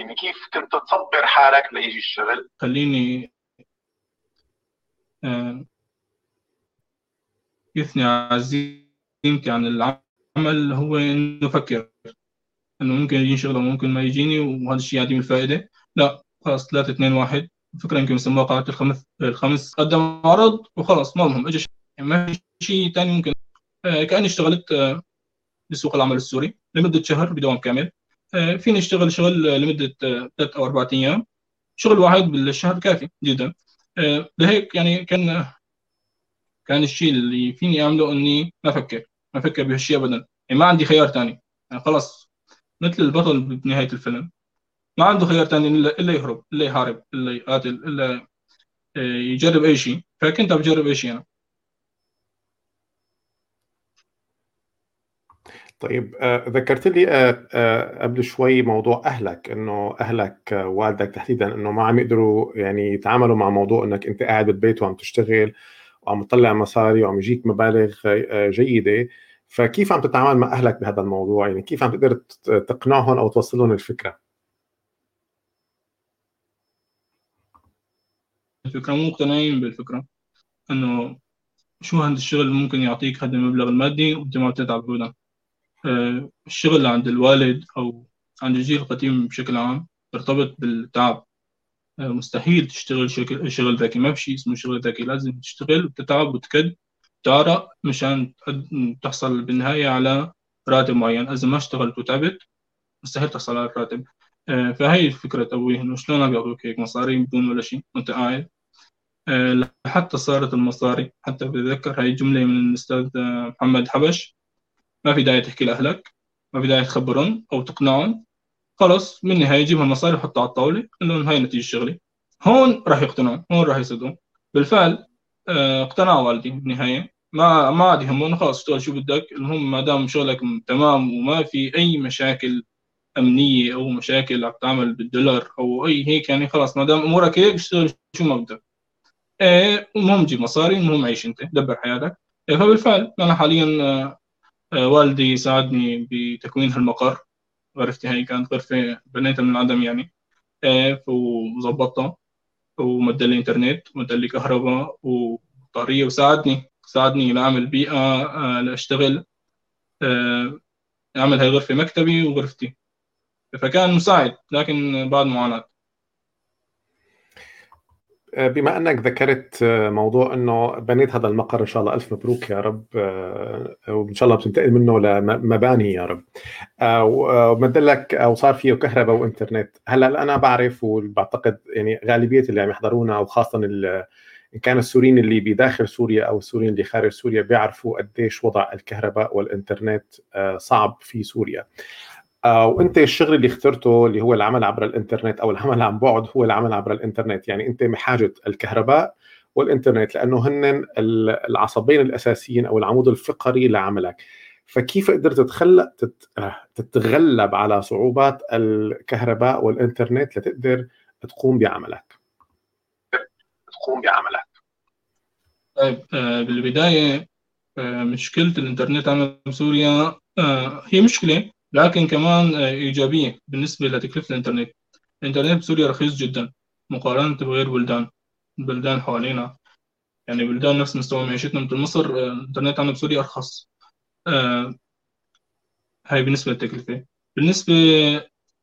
يعني كيف كنت تصبر حالك ليجي الشغل؟ خليني آه، يثني عزيمتي عن العمل هو إنه أفكر إنه ممكن يجيني شغله وممكن ما يجيني وهذا الشيء يعطيني الفائدة. لا خلاص 3 2 1 الفكرة يمكن يسموها قاعدة الخمس الخمس. قدم عرض وخلاص ما مهم أجى ما في شيء ثاني ممكن. آه كأني اشتغلت بسوق العمل السوري لمدة شهر بدوام كامل. آه فيني اشتغل شغل لمدة ثلاث أو أربع أيام. شغل واحد بالشهر كافي جدا. آه لهيك يعني كان كان الشيء اللي فيني أعمله إني ما أفكر ما أفكر بهالشيء ابدا. يعني ما عندي خيار ثاني يعني خلاص مثل البطل بنهاية الفيلم. ما عنده خيار ثاني إلا, إلا يهرب إلا يحارب إلا يقاتل إلا آه، يجرب أي شيء. فكنت بجرب أي شيء أنا. طيب آه، ذكرت لي آه، قبل شوي موضوع أهلك إنه أهلك والدك تحديدا إنه ما عم يقدروا يعني يتعاملوا مع موضوع إنك أنت قاعد بالبيت وعم تشتغل وعم تطلع مصاري وعم يجيك مبالغ جيدة. فكيف عم تتعامل مع أهلك بهذا الموضوع؟ يعني كيف عم تقدر تقنعهم أو توصل لهم الفكرة؟ الفكرة مو مقتنعين بالفكرة إنه شو هذا الشغل ممكن يعطيك هذا المبلغ المادي وأنت ما بتتعب ابدا آه، الشغل عند الوالد أو عند الجيل القديم بشكل عام يرتبط بالتعب. آه، مستحيل تشتغل شغل شغل ذكي. ما في شيء اسمه شغل ذكي. لازم تشتغل وتتعب وتكد تعرق مشان تحصل بالنهاية على راتب معين. إذا ما اشتغلت وتعبت مستحيل تحصل على الراتب. آه، فهي فكرة أبوي إنه شلون بيعطوك هيك؟ مصاري بدون ولا شيء وأنت قاعد آه، حتى صارت المصاري حتى بتذكر هاي الجملة من الأستاذ محمد حبش. ما في داعي تحكي لأهلك ما في داعي تخبرهم أو تقنعهم. خلص من النهاية جيب هالمصاري وحطها على الطاولة قول لهم هاي نتيجة شغلي هون راح يقتنعوا هون راح يصدقوا. بالفعل آه، اقتنع والدي بالنهاية ما ما عاد يهمون خلاص اشتغل شو بدك. المهم ما دام شغلك تمام وما في أي مشاكل أمنية أو مشاكل عم تعمل بالدولار أو أي هيك يعني خلاص ما دام أمورك هيك اشتغل شو ما بدك. إيه المهم جيب مصاري المهم عيش أنت دبر حياتك. إيه فبالفعل أنا حاليا آه، والدي ساعدني بتكوين هالمقر. غرفتي هاي كانت غرفة بنيتها من العدم يعني. إيه وظبطتها ومد لي إنترنت ومد لي كهرباء وطارية وساعدني ساعدني لأعمل بيئة آه، لأشتغل. آه، أعمل هاي غرفة مكتبي وغرفتي. فكان مساعد لكن بعد معاناة. آه، بما أنك ذكرت آه، موضوع إنه بنيت هذا المقر إن شاء الله ألف مبروك يا رب آه، وإن شاء الله بتنتقل منه لمباني يا رب. ومدلك أو صار فيه كهرباء وإنترنت. هلأ أنا بعرف وبعتقد يعني غالبية اللي عم يحضرونا وخاصه إن كان السوريين اللي بداخل سوريا أو السوريين اللي خارج سوريا بيعرفوا قديش وضع الكهرباء والإنترنت صعب في سوريا. آه، وانت الشغل اللي اخترته اللي هو العمل عبر الانترنت أو العمل عن بعد هو العمل عبر الانترنت. يعني انت بحاجه الكهرباء والانترنت لأنه هن العصبين الأساسيين أو العمود الفقري لعملك. فكيف قدرت تتخلق تتغلب على صعوبات الكهرباء والانترنت لتقدر تقوم بعملك؟ تقوم بعملك. طيب آه، بالبداية آه، مشكلة الانترنت عندنا بسوريا هي مشكلة لكن كمان آه، إيجابية بالنسبة لتكلفة الإنترنت. الإنترنت بسوريا رخيص جدا مقارنة بغير بلدان البلدان حوالينا. يعني بلدان نفس مستوى معيشتنا مثل مصر آه، الإنترنت عندنا بسوريا أرخص. آه هاي بالنسبة للتكلفة. بالنسبة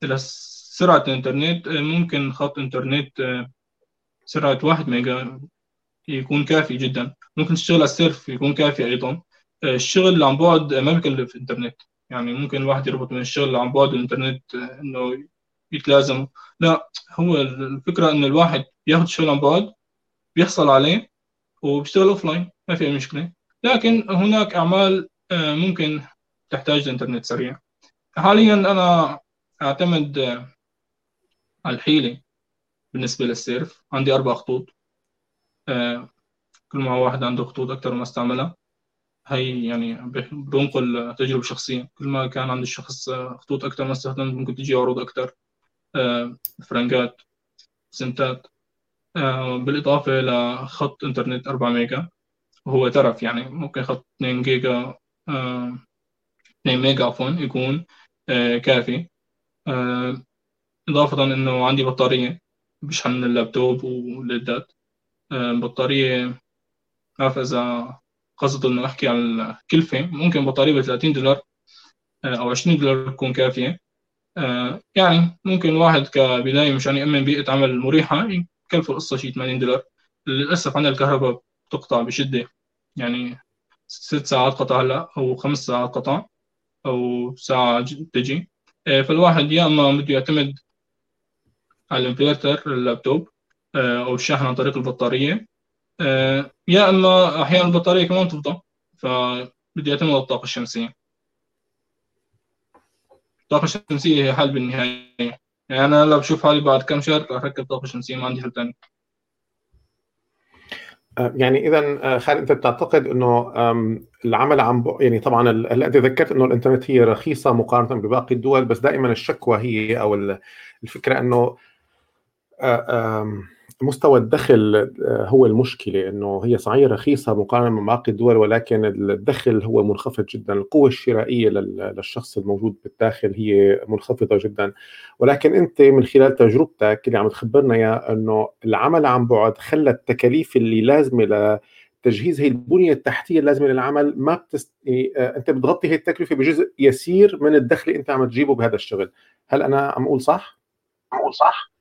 لسرعة الإنترنت ممكن خط إنترنت سرعة واحد ميجا يكون كافي جدا. ممكن تشتغل على السيرف يكون كافي أيضا. الشغل عن بعد ما بكلف إنترنت يعني ممكن الواحد يربط من الشغل عن بعد الإنترنت إنه يتلازم. لا هو الفكرة انه الواحد ياخذ الشغل عن بعد بيحصل عليه وبيشتغل offline ما في أي مشكلة. لكن هناك أعمال آه، ممكن تحتاج لانترنت سريع. حاليا أنا أعتمد آه، على الحيلة بالنسبة للسيرف. عندي أربع خطوط آه، كل ما واحد عنده خطوط أكثر ما استعملها. هي يعني بنقل تجربة شخصية. كل ما كان عند الشخص خطوط أكثر ما استخدم ممكن تجي عروض أكثر آه، فرنجات سنتات. آه، بالإضافة لخط إنترنت 4 ميجا. وهو ترف يعني ممكن خط 2 جيجا 2 آه، ميجا عفوا يكون كافي. إضافة إنه عندي بطارية بشحن اللابتوب والليدات بطارية ما بعرف إذا قصد انه احكي عن الكلفه ممكن بطارية ب 30 دولار آه، أو 20 دولار تكون كافية. آه، يعني ممكن واحد كبداية مشان يامن بيئه عمل مريحة يكلفه القصة شيء 80 دولار. للأسف عندنا الكهرباء بتقطع بشدة. يعني ست ساعات قطع هلأ أو خمس ساعات قطع أو ساعة تجي. آه، فالواحد يا إما بده يعتمد على الإنفرتر اللابتوب أو الشاحن عن طريق البطارية. يا اما أحيانا البطارية كمان تفضى فبدي أعتمد على الطاقة الشمسية. الطاقة الشمسية هي حل بالنهاية. يعني أنا هلا بشوف حالي بعد كم شهر أركب طاقة شمسية ما عندي حل ثاني آه، يعني اذا آه، خالد أنت بتعتقد إنه العمل عن يعني طبعا هلأ أنت ذكرت إنه الإنترنت هي رخيصة مقارنة بباقي الدول بس دائما الشكوى هي أو الفكرة إنه مستوى الدخل آه، هو المشكلة إنه هي صحيح رخيصة مقارنة بباقي الدول ولكن الدخل هو منخفض جدا، القوة الشرائية للشخص الموجود بالداخل هي منخفضة جدا، ولكن أنت من خلال تجربتك اللي عم تخبرنا إياه إنه العمل عن بعد خلى التكاليف اللي لازمة لتجهيز هي البنية التحتية اللازمة للعمل ما بتست... يعني آه، أنت بتغطي هي التكلفة بجزء يسير من الدخل اللي أنت عم تجيبه بهذا الشغل، هل أنا عم أقول صح؟ عم أقول صح؟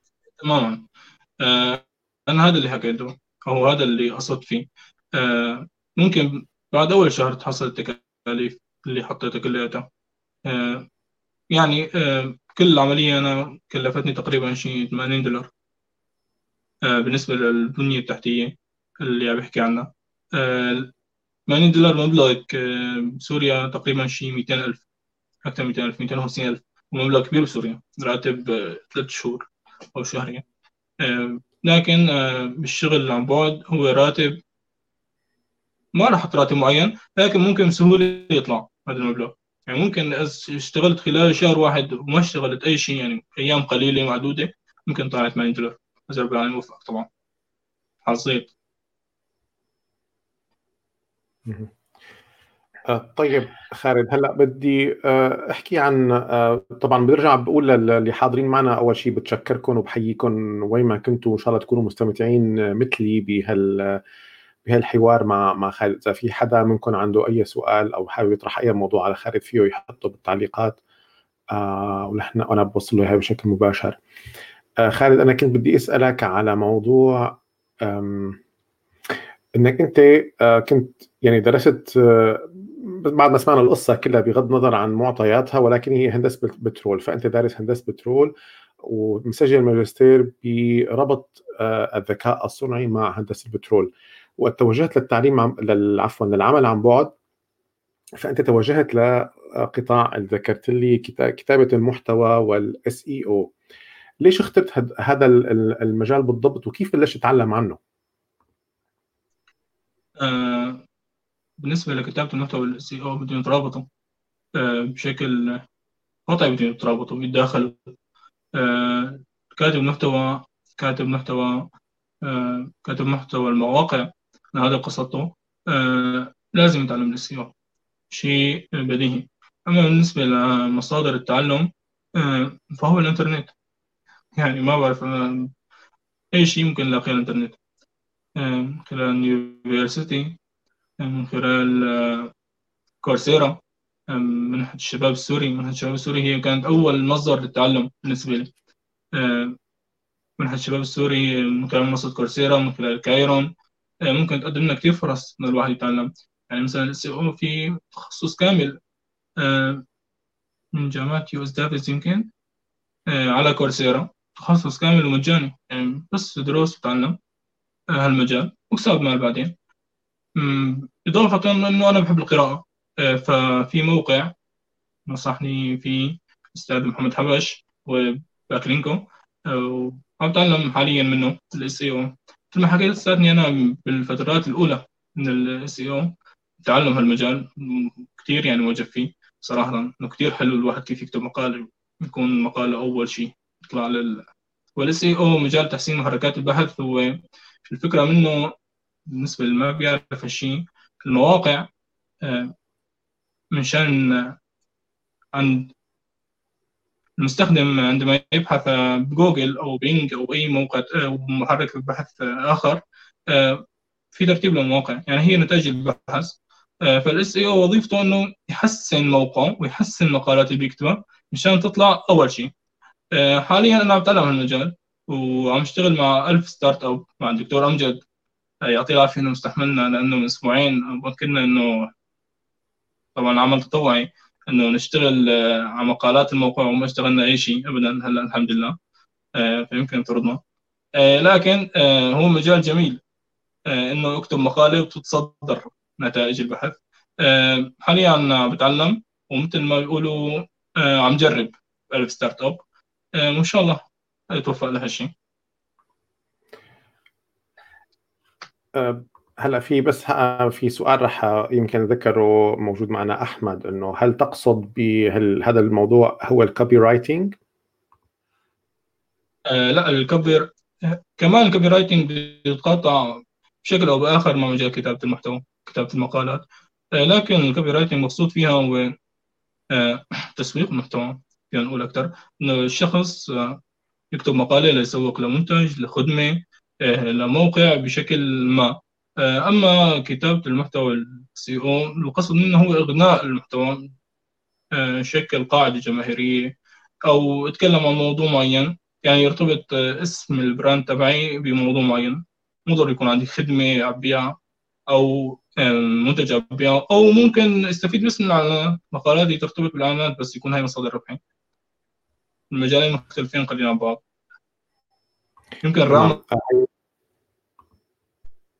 تماما آه أنا هذا اللي حكيته أو هذا اللي قصدت فيه. آه ممكن بعد أول شهر تحصل التكاليف اللي حطيتها كلياتها آه يعني آه كل العملية أنا كلفتني تقريبا شيء 80 دولار. آه بالنسبة للبنية التحتية اللي عم بحكي عنها. آه 80 دولار مبلغ بسوريا تقريبا شيء 200 ألف أكثر من 200 ألف 250 ألف. ومبلغ كبير بسوريا راتب آه، ثلاث شهور أو شهرين. آه، لكن آه، بالشغل عن بعد هو راتب ما راح أحط راتب معين لكن ممكن بسهوله يطلع هذا المبلغ. يعني ممكن اشتغلت خلال شهر واحد وما اشتغلت أي شيء يعني أيام قليلة معدودة ممكن طلعت 80 دولار. اذا رب العالمين موفق طبعا. حظيت آه، طيب خالد هلأ بدي آه، أحكي عن آه، طبعا برجع بقول للي حاضرين معنا أول شيء بتشكركم وبحييكم وين ما كنتوا ان شاء الله تكونوا مستمتعين مثلي بهال بهالحوار مع مع خالد. إذا في حدا منكم عنده أي سؤال أو حابب يطرح أي موضوع على خالد فيه يحطه بالتعليقات. ونحن وأنا بوصل له بشكل مباشر. خالد أنا كنت بدي أسألك على موضوع إنك أنت آه، كنت يعني درست آه، بعد ما سمعنا القصة كلها بغض النظر عن معطياتها ولكن هي هندسة بترول فأنت دارس هندسة بترول ومسجل ماجستير بربط آه، الذكاء الصنعي مع هندسة البترول وقت توجهت للتعليم عفوا للعمل عن بعد. فأنت توجهت لقطاع ذكرت لي كتابة المحتوى والاس اي أو ليش اخترت هذا المجال بالضبط؟ وكيف بلشت تتعلم عنه؟ آه بالنسبة لكتابة المحتوى اي أو بدهم يترابطوا آه بشكل قطعي بدهم يترابطوا بيتداخلوا آه كاتب محتوى كاتب محتوى آه كاتب محتوى المواقع هذا قصته آه لازم يتعلم ال SEO شيء بديهي. أما بالنسبة لمصادر التعلم فهو الإنترنت. يعني ما بعرف أي شيء ممكن نلاقيه على الإنترنت. خلال university آه، من خلال آه، Coursera منحة الشباب السوري. منحة الشباب السوري هي كانت أول مصدر للتعلم بالنسبة لي. منحة الشباب السوري من خلال منصة Coursera من خلال Kiron. ممكن تقدم لنا كثير فرص إن الواحد يتعلم. يعني مثلا ال SEO في تخصص كامل. من جامعة UC Davis يمكن. على Coursera. تخصص كامل ومجاني. يعني بس دروس وتعلم. هالمجال. واكسب مال بعدين إضافة إنه أنا بحب القراءة. آه، ففي موقع نصحني فيه الأستاذ محمد حبش و Backlinko. آه، وعم أتعلم حاليا منه ال SEO مثل ما حكيت استاذني أنا بالفترات الأولى من ال SEO تعلم هالمجال كثير يعني معجب فيه صراحة. إنه كثير حلو الواحد كيف يكتب مقال يكون مقاله أول شيء يطلع لل وال SEO مجال تحسين محركات البحث. هو الفكرة منه بالنسبة اللي ما بيعرف هالشيء المواقع آه، من شان عند المستخدم عندما يبحث بجوجل أو Bing أو أي موقع أو محرك بحث آخر آه، في ترتيب للمواقع. يعني هي نتائج البحث. آه، فال SEO وظيفته إنه يحسن موقعه ويحسن المقالات اللي بيكتبها مشان تطلع أول شيء. حاليا أنا عم بتعلم هالمجال وعم أشتغل مع ألف Startup مع الدكتور أمجد. يعطيه العافية إنه مستحملنا لأنه من أسبوعين. بكرنا إنه طبعا عمل تطوعي إنه نشتغل آه، على مقالات الموقع وما اشتغلنا أي شيء ابدا هلا الحمد لله. آه، فيمكن ترضنا آه، لكن هو مجال جميل. إنه اكتب مقالة وتتصدر نتائج البحث. حاليا بتعلم ومثل ما بيقولوا عم جرب ألف ستارت أب. وإن شاء الله يتوفق لهالشيء أه، هلا في بس في سؤال رح يمكن ذكره موجود معنا أحمد إنه هل تقصد بهذا الموضوع هو ال copywriting؟ آه لا ال copy كمان ال copywriting بيتقاطع بشكل أو بآخر مع مجال كتابة المحتوى كتابة المقالات آه لكن ال copywriting مقصود فيها هو آه تسويق المحتوى يعني نقول أكثر إنه الشخص آه يكتب مقالة ليسوق لمنتج لخدمة آه، لموقع بشكل ما. آه، أما كتابة المحتوى السي أو القصد منه هو إغناء المحتوى آه، شكل قاعدة جماهيرية أو اتكلم عن موضوع معين يعني يرتبط اسم البراند تبعي بموضوع معين. مو ضروري يكون عندي خدمة أبيع أو منتج أبيع أو ممكن أستفيد بس من الإعلانات. مقالاتي ترتبط بالإعلانات بس يكون هاي مصادر ربحي المجالين مختلفين قليلا عن بعض. يمكن رام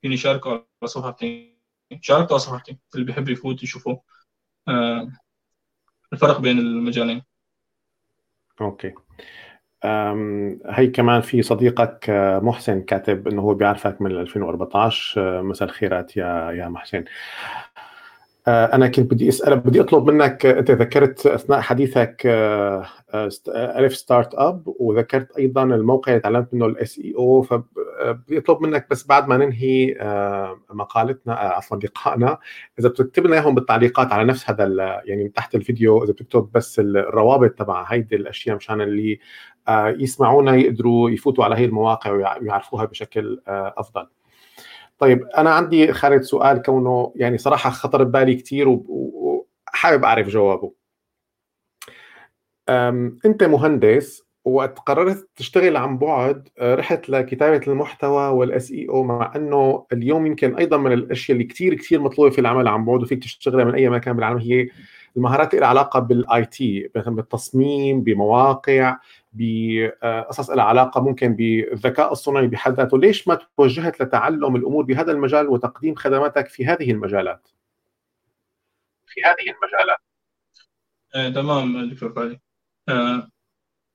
فيني شاركوا على صفحتي شاركوا على صفحتي اللي بيحب يفوت يشوفوا آه الفرق بين المجالين. أوكي. هي كمان في صديقك آه، محسن كاتب إنه هو بيعرفك من 2014 آه، مساء الخيرات يا يا محسن. أنا كنت بدي أسألك بدي أطلب منك أنت ذكرت أثناء حديثك آه، آه، ألف Startup وذكرت أيضا الموقع اللي تعلمت منه ال SEO فبدي أطلب منك بس بعد ما ننهي مقالتنا عفوا لقائنا إذا بتكتب لنا إياهم بالتعليقات على نفس هذا يعني تحت الفيديو إذا بتكتب بس الروابط تبع هيدي الأشياء مشان اللي يسمعونا يقدروا يفوتوا على هي المواقع ويعرفوها بشكل أفضل. طيب أنا عندي خالد سؤال كونه يعني صراحة خطر ببالي كثير وحابب أعرف جوابه. أنت مهندس وقت قررت تشتغل عن بعد آه، رحت لكتابة المحتوى وال SEO مع إنه اليوم يمكن أيضا من الأشياء اللي كثير كثير مطلوبة في العمل عن بعد وفيك تشتغلها من أي مكان بالعالم هي المهارات اللي علاقة بال IT بالتصميم بمواقع بقصص لها علاقة ممكن بالذكاء الصناعي بحد ذاته. ليش ما توجهت لتعلم الأمور بهذا المجال وتقديم خدماتك في هذه المجالات؟ في هذه المجالات. آه، تمام دكتور فادي آه،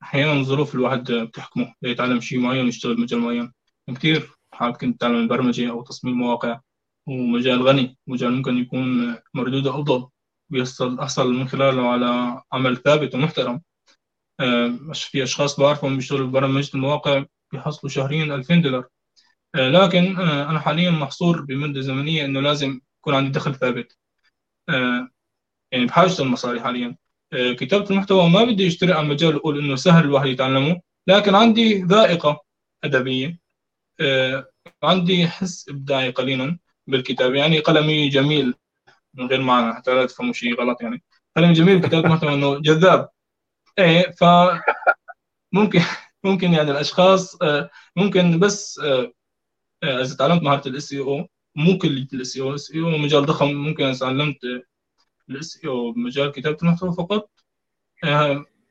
أحيانا ظروف الواحد بتحكمه ليتعلم شيء معين ويشتغل مجال معين. كثير حابب كنت أتعلم البرمجة أو تصميم مواقع ومجال غني مجال ممكن يكون مردوده أفضل. بيحصل أحصل من خلاله على عمل ثابت ومحترم. مش في أشخاص بعرفهم بيشتغلوا ببرمجه المواقع بيحصلوا شهريا 2000 دولار. آه، لكن آه، أنا حاليا محصور بمدة زمنية إنه لازم يكون عندي دخل ثابت. آه، يعني بحاجة المصاري حاليا. كتابة المحتوى ما بدي أشتري على المجال وأقول إنه سهل الواحد يتعلمه لكن عندي ذائقة أدبية. عندي حس إبداعي قليلا بالكتابة يعني قلمي جميل. من غير معنى حتى لا تفهموا شيء غلط يعني. قلمي جميل كتابه محتوى إنه جذاب. إيه ف ممكن ممكن يعني الأشخاص ممكن بس إذا تعلمت مهارة ال SEO مو كل ال SEO ال SEO مجال ضخم ممكن إذا تعلمت ال SEO بمجال كتابه المحتوى فقط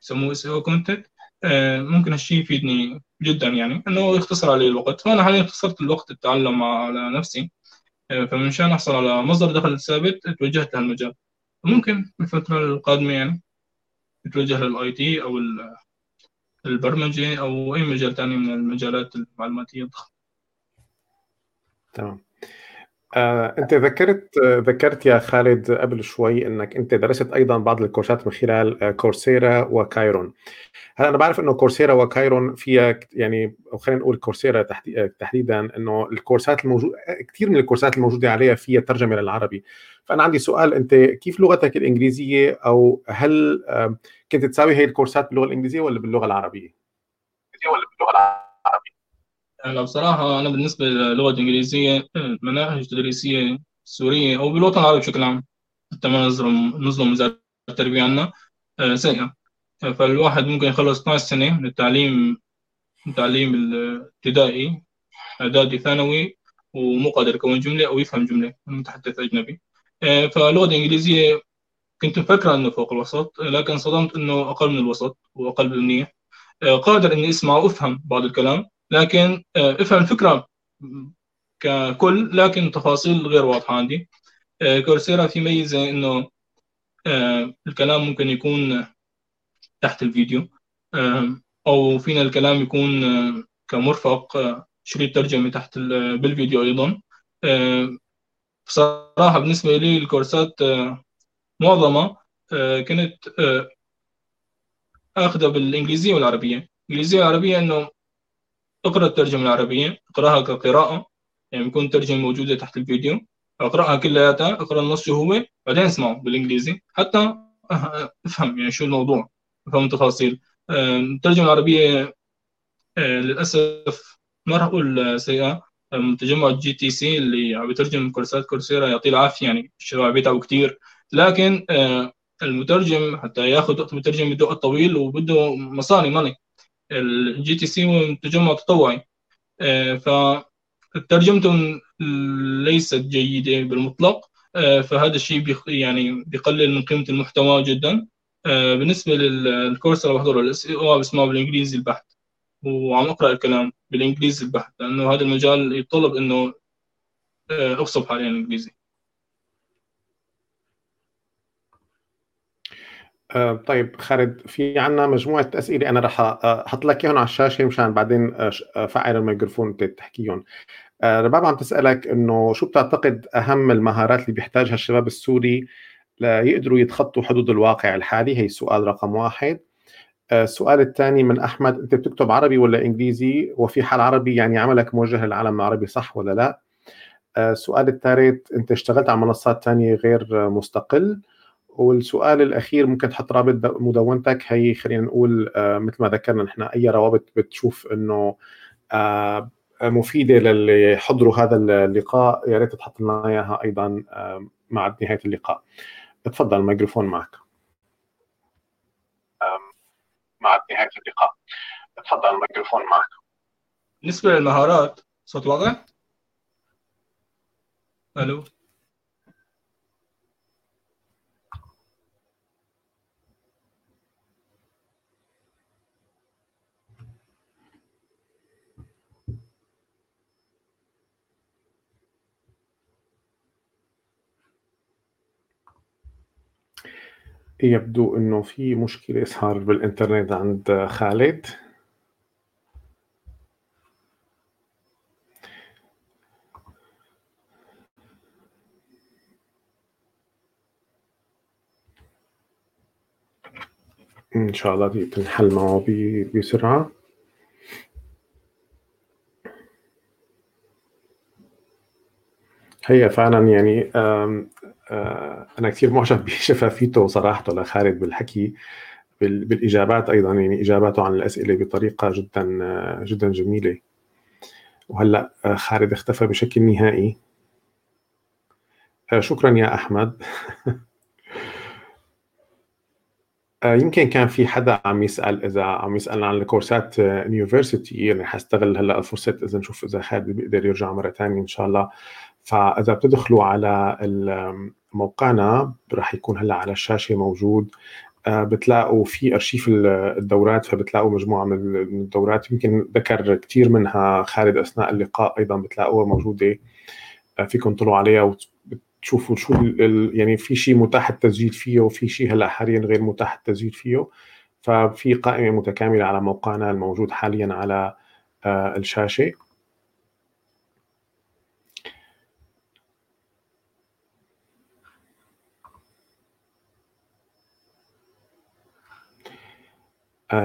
يسموه SEO content ممكن هالشيء يفيدني جدا يعني إنه يختصر علي الوقت. فأنا حاليا اختصرت الوقت التعلم على نفسي. فمن أحصل على مصدر دخل ثابت توجهت لهالمجال ممكن بالفترة القادمة يعني نتوجه لل IT أو البرمجة أو أي مجال ثاني من المجالات المعلوماتية الضخمة. تمام. آه، انت ذكرت ذكرت يا خالد قبل شوي انك انت درست أيضا بعض الكورسات من خلال آه، كورسيرا وكايرون هلا أنا بعرف انه كورسيرا وكايرون فيها يعني أو خلينا نقول كورسيرا تحديدا انه الكورسات الموجود كثير من الكورسات الموجودة عليها فيها ترجمة للعربي فأنا عندي سؤال انت كيف لغتك الإنجليزية أو هل كنت تساوي هي الكورسات باللغة الإنجليزية ولا باللغة العربية؟ ولا باللغة العربية؟ هلا بصراحة أنا بالنسبة للغة الإنجليزية مناهج تدريسية سورية أو بالوطن العربي بشكل عام حتى ما نظلم نظلم وزاره التربية عنا آه، سيئة. فالواحد ممكن يخلص 12 سنة من التعليم من التعليم الابتدائي إعدادي ثانوي ومو قادر يكون جملة أو يفهم جملة من متحدث أجنبي. آه، فاللغة الإنجليزية كنت مفكره إنه فوق الوسط لكن صدمت إنه أقل من الوسط وأقل بالمنيح آه، قادر إني أسمع وأفهم بعض الكلام لكن آه، افهم الفكرة ككل لكن تفاصيل غير واضحة عندي. كورسيرا في ميزة إنه الكلام ممكن يكون تحت الفيديو. أو فينا الكلام يكون كمرفق شريط ترجمه تحت بالفيديو أيضا. بصراحة بالنسبة لي الكورسات آه، معظمة آه، كانت آه، آخذها بالإنجليزية والعربية. الإنجليزية والعربية إنه أقرأ الترجمة العربية أقرأها كقراءة يعني بيكون ترجمة موجودة تحت الفيديو. أقرأها كلياتها أقرأ النص شو هو بعدين أسمعه بالإنجليزي. حتى أفهم يعني شو الموضوع أفهم التفاصيل. الترجمة العربية للأسف ما راح أقول سيئة. تجمع ال GTC اللي عم بيترجم كورسات كورسيرا يعطيه العافية يعني الشباب بيتعبوا كثير لكن آه، المترجم حتى ياخذ وقت المترجم بده وقت طويل وبده مصاري ماني ال GTC تجمع تطوعي. آه، فترجمتهم ليست جيدة بالمطلق. آه، فهذا الشيء يعني بيقلل من قيمة المحتوى جدا. بالنسبة للكورس اللي بحضره الاس أو بسمعه بالإنجليزي البحت. وعم أقرأ الكلام بالإنجليزي البحت لأنه هذا المجال يتطلب إنه آه، أفصل حاليا الإنجليزي. آه، طيب خالد في عنا مجموعة أسئلة أنا رح أحط لك إياهم على الشاشة مشان بعدين أفعل الميكروفون تحكيهم. رباب عم تسألك إنه شو بتعتقد أهم المهارات اللي بيحتاجها الشباب السوري ليقدروا يتخطوا حدود الواقع الحالي؟ هي السؤال رقم واحد. آه، السؤال الثاني من أحمد أنت بتكتب عربي ولا إنجليزي؟ وفي حال عربي يعني عملك موجه للعالم العربي صح ولا لا؟ آه، السؤال الثالث أنت اشتغلت على منصات ثانية غير مستقل؟ والسؤال الأخير ممكن تحط رابط مدونتك. هي خلينا نقول آه، مثل ما ذكرنا نحن أي روابط بتشوف إنه مفيدة للي يحضروا هذا اللقاء. يا ريت تحط لنا إياها أيضا مع نهاية اللقاء. تفضل الميكروفون معك. مع نهاية اللقاء. تفضل الميكروفون معك. بالنسبة للمهارات صوت واضح؟ ألو؟ يبدو إنه في مشكلة صار بالإنترنت عند خالد. إن شاء الله دي تنحل معه بسرعة. هي فعلا يعني أنا كثير معجب [laughs] بشفافيته وصراحته لخالد بالحكي بالإجابات أيضا يعني إجاباته عن الأسئلة بطريقة جدا آه، جدا جميلة. وهلأ آه، خالد اختفى بشكل نهائي. شكرا يا أحمد. [laughs] يمكن كان في حدا عم يسأل إذا عم يسال عن الكورسات يونيفرسيتي يعني حستغل هلأ الفرصة إذا نشوف إذا خالد بيقدر يرجع مرة ثانية إن شاء الله. فإذا بتدخلوا على موقعنا رح يكون هلا على الشاشة موجود. آه، بتلاقوا في أرشيف الدورات فبتلاقوا مجموعة من الدورات. يمكن ذكر كثير منها خالد أثناء اللقاء أيضا بتلاقوها موجودة. آه، فيكم تطلعوا عليها وتشوفوا شو يعني في شيء متاح التسجيل فيه وفي شيء هلا حاليا غير متاح التسجيل فيه. ففي قائمة متكاملة على موقعنا الموجود حاليا على آه، الشاشة.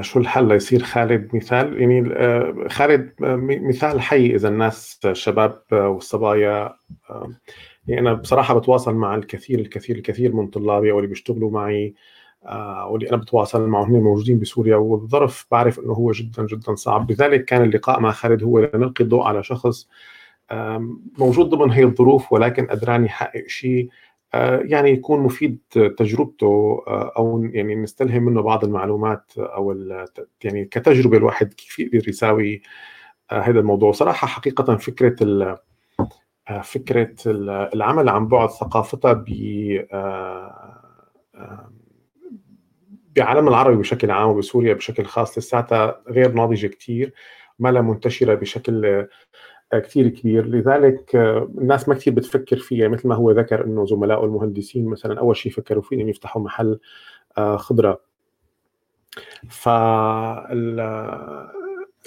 شو الحل ليصير خالد مثال؟ يعني آه، خالد آه، مثال حي إذا الناس الشباب والصبايا يعني أنا بصراحة بتواصل مع الكثير الكثير الكثير من طلابي أو اللي بيشتغلوا معي واللي أنا بتواصل معهم موجودين بسوريا والظرف بعرف إنه هو جدا جدا صعب. لذلك كان اللقاء مع خالد هو لنلقي الضوء على شخص موجود ضمن هي الظروف ولكن قدران يحقق شيء. آه، يعني يكون مفيد تجربته آه، أو يعني نستلهم منه بعض المعلومات أو يعني كتجربة الواحد كيف يقدر يساوي آه، هذا الموضوع. صراحة حقيقة فكرة فكرة العمل عن بعد ثقافتها ب بعالم العربي بشكل عام وبسوريا بشكل خاص لساتها غير ناضجة كثير ما لها منتشرة بشكل كثير كبير. لذلك آه، الناس ما كثير بتفكر فيها مثل ما هو ذكر إنه زملائه المهندسين مثلا أول شيء فكروا فيه إنهم يفتحوا محل آه، خضرة. ف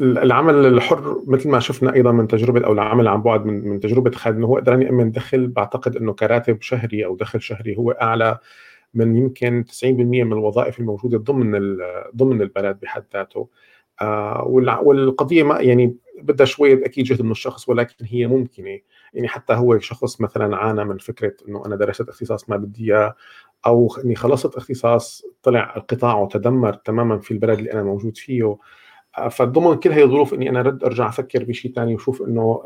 العمل الحر مثل ما شفنا أيضا من تجربة أو العمل عن بعد من من تجربة خالد إنه هو قدران يأمن دخل بعتقد إنه كراتب شهري أو دخل شهري هو أعلى من يمكن 90% من الوظائف الموجودة ضمن ضمن البلد بحد ذاته. آه والقضية ما يعني بدها شوية أكيد جهد من الشخص ولكن هي ممكنة. يعني حتى هو شخص مثلا عانى من فكرة إنه أنا درست اختصاص ما بدي إياه أو إني خلصت اختصاص طلع القطاع وتدمر تماما في البلد اللي أنا موجود فيه. فضمن كل هي الظروف إني أنا رد أرجع أفكر بشيء ثاني واشوف إنه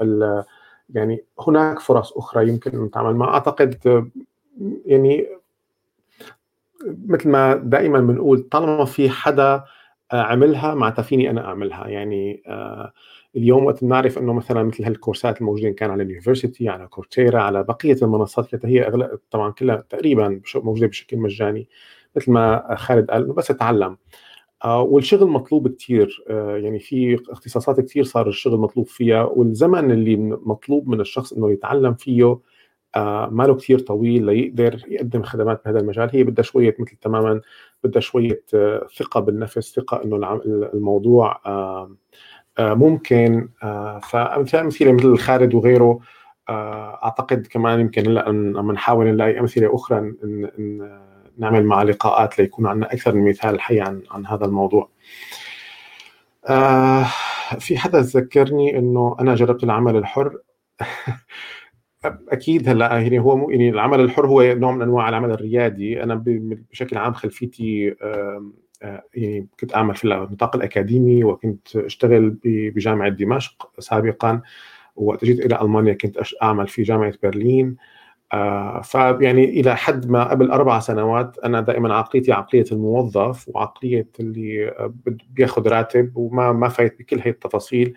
يعني هناك فرص أخرى يمكن ان نتعامل معها أعتقد يعني مثل ما دائما بنقول طالما في حدا عملها معناتها فيني أنا أعملها. يعني آه اليوم وقت بنعرف إنه مثلا مثل هالكورسات الموجودين كان على اليونيفرسيتي على كورتيرا على بقية المنصات اللي هي أغلب طبعا كلها تقريبا موجودة بشكل مجاني مثل ما خالد قال بس اتعلم. آه والشغل مطلوب كثير آه يعني في اختصاصات كثير صار الشغل مطلوب فيها والزمن اللي مطلوب من الشخص إنه يتعلم فيه آه ما له كثير طويل ليقدر يقدم خدمات بهذا المجال. هي بدها شوية مثل تماما بدها شوية ثقة بالنفس ثقة إنه الموضوع ممكن آه، فامثله أمثلة مثل خالد وغيره آه، أعتقد كمان يمكن هلأ عم نحاول نلاقي أمثلة أخرى. نعمل مع لقاءات ليكون عندنا أكثر من مثال حي عن عن هذا الموضوع. آه في حدا ذكرني إنه أنا جربت العمل الحر [laughs] أكيد هلأ يعني هو مو يعني العمل الحر هو نوع من أنواع العمل الريادي أنا بشكل عام خلفيتي آه، يعني كنت أعمل في النطاق الأكاديمي وكنت أشتغل بجامعة دمشق سابقا وقت جيت إلى ألمانيا كنت أعمل في جامعة برلين. آه فيعني إلى حد ما قبل أربع سنوات أنا دائما عقليتي عقلية الموظف وعقلية اللي بياخذ راتب وما ما فايت بكل هي التفاصيل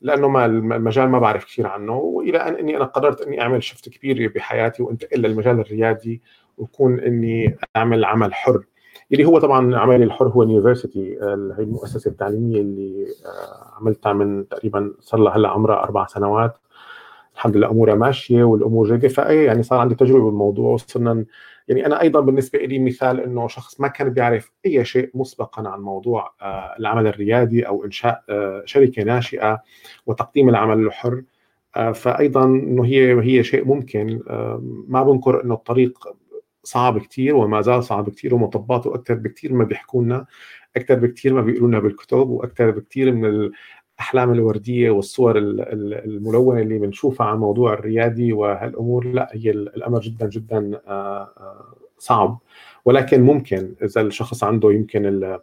لأنه ما المجال ما بعرف كثير عنه. وإلى أن إني أنا قررت إني أعمل shift كبير بحياتي وأنتقل للمجال الريادي وكون إني أعمل عمل حر. اللي هو طبعا عملي الحر هو ال university هي المؤسسة التعليمية اللي آه، عملتها من تقريبا صار لها هلأ عمرها أربع سنوات. الحمد لله أمورها ماشية والأمور جيدة. فأي يعني صار عندي تجربة بالموضوع وصرنا يعني أنا أيضا بالنسبة لي مثال إنه شخص ما كان بيعرف أي شيء مسبقا عن موضوع آه، العمل الريادي أو إنشاء آه، شركة ناشئة وتقديم العمل الحر. فايضا إنه هي هي شيء ممكن. ما بنكر إنه الطريق صعب كثير وما زال صعب كثير ومطباته أكثر بكثير ما بيحكوا لنا أكثر بكثير ما بيقولوا لنا بالكتب وأكثر بكثير من الأحلام الوردية والصور الملونة اللي بنشوفها عن موضوع الريادي وهالأمور. لا هي الأمر جدا جدا آه، آه، صعب. ولكن ممكن إذا الشخص عنده يمكن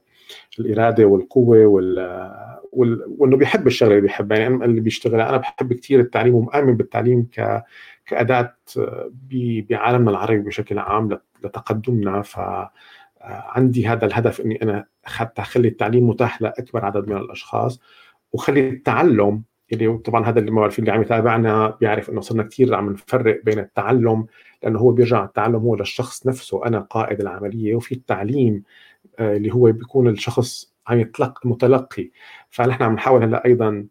الإرادة والقوة وال وإنه بيحب الشغلة اللي بيحبها. يعني اللي بيشتغلها أنا بحب كثير التعليم ومؤمن بالتعليم ك كأداة بعالمنا العربي بشكل عام لتقدمنا. ف عندي هذا الهدف إني أنا حتى أخلي التعليم متاح لأكبر عدد من الأشخاص وخلي التعلم اللي طبعا هذا اللي ما بعرف اللي عم يتابعنا بيعرف إنه صرنا كثير عم نفرق بين التعلم لأنه هو بيرجع التعلم هو للشخص نفسه. أنا قائد العملية وفي التعليم آه، اللي هو بيكون الشخص عم يتلقى متلقي. فنحن عم نحاول هلأ أيضا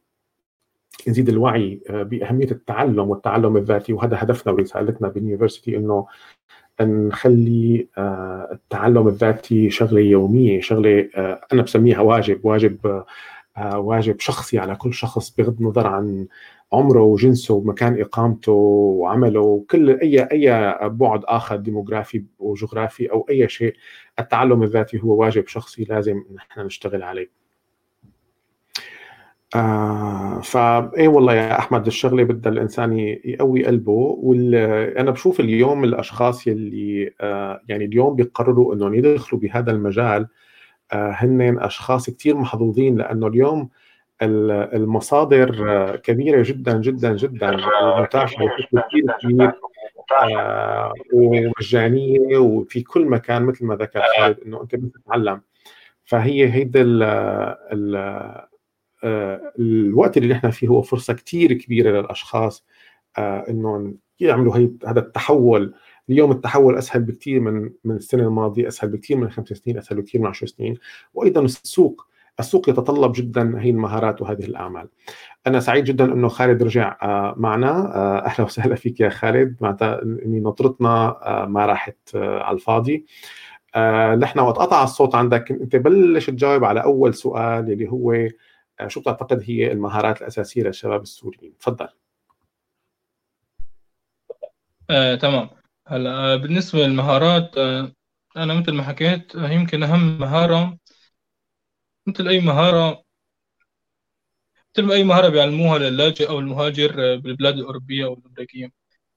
نزيد الوعي آه، بأهمية التعلم والتعلم الذاتي وهذا هدفنا ورسالتنا بال university إنه نخلي آه، التعلم الذاتي شغلة يومية شغلة آه، أنا بسميها واجب واجب واجب شخصي على كل شخص بغض النظر عن عمره وجنسه ومكان إقامته وعمله وكل أي أي بعد آخر ديموغرافي وجغرافي أو أي شيء التعلم الذاتي هو واجب شخصي لازم نحن نشتغل عليه. آه فايه والله يا أحمد الشغلة بدها الإنسان يقوي قلبه وأنا بشوف اليوم الأشخاص يلي آه يعني اليوم بيقرروا إنهم يدخلوا بهذا المجال آه هن أشخاص كثير محظوظين لأنه اليوم المصادر كبيرة جدا جدا جدا ومتاحه كثير كبير آه ومجانية وفي كل مكان مثل ما ذكر خالد إنه أنت بتتعلم فهي هيدا الوقت اللي نحن فيه هو فرصة كثير كبيرة للأشخاص آه، إنهم يعملوا هي هذا التحول. اليوم التحول أسهل بكثير من من السنة الماضية أسهل بكثير من خمس سنين أسهل بكثير من 10 سنين. وأيضا السوق السوق يتطلب جدا هي المهارات وهذه الأعمال. أنا سعيد جدا إنه خالد رجع آه، معنا. آه، أهلا وسهلا فيك يا خالد. معناتها إني نطرتنا ما راحت على الفاضي. نحن وقت قطع الصوت عندك. أنت بلش تجاوب على أول سؤال اللي هو شو بتعتقد هي المهارات الأساسية للشباب السوريين؟ تفضل. آه، تمام. هلا آه، بالنسبة للمهارات آه، أنا مثل ما حكيت آه، يمكن أهم مهارة مثل أي مهارة مثل ما أي مهارة بيعلموها للاجئ أو المهاجر بالبلاد الأوروبية أو الأمريكية.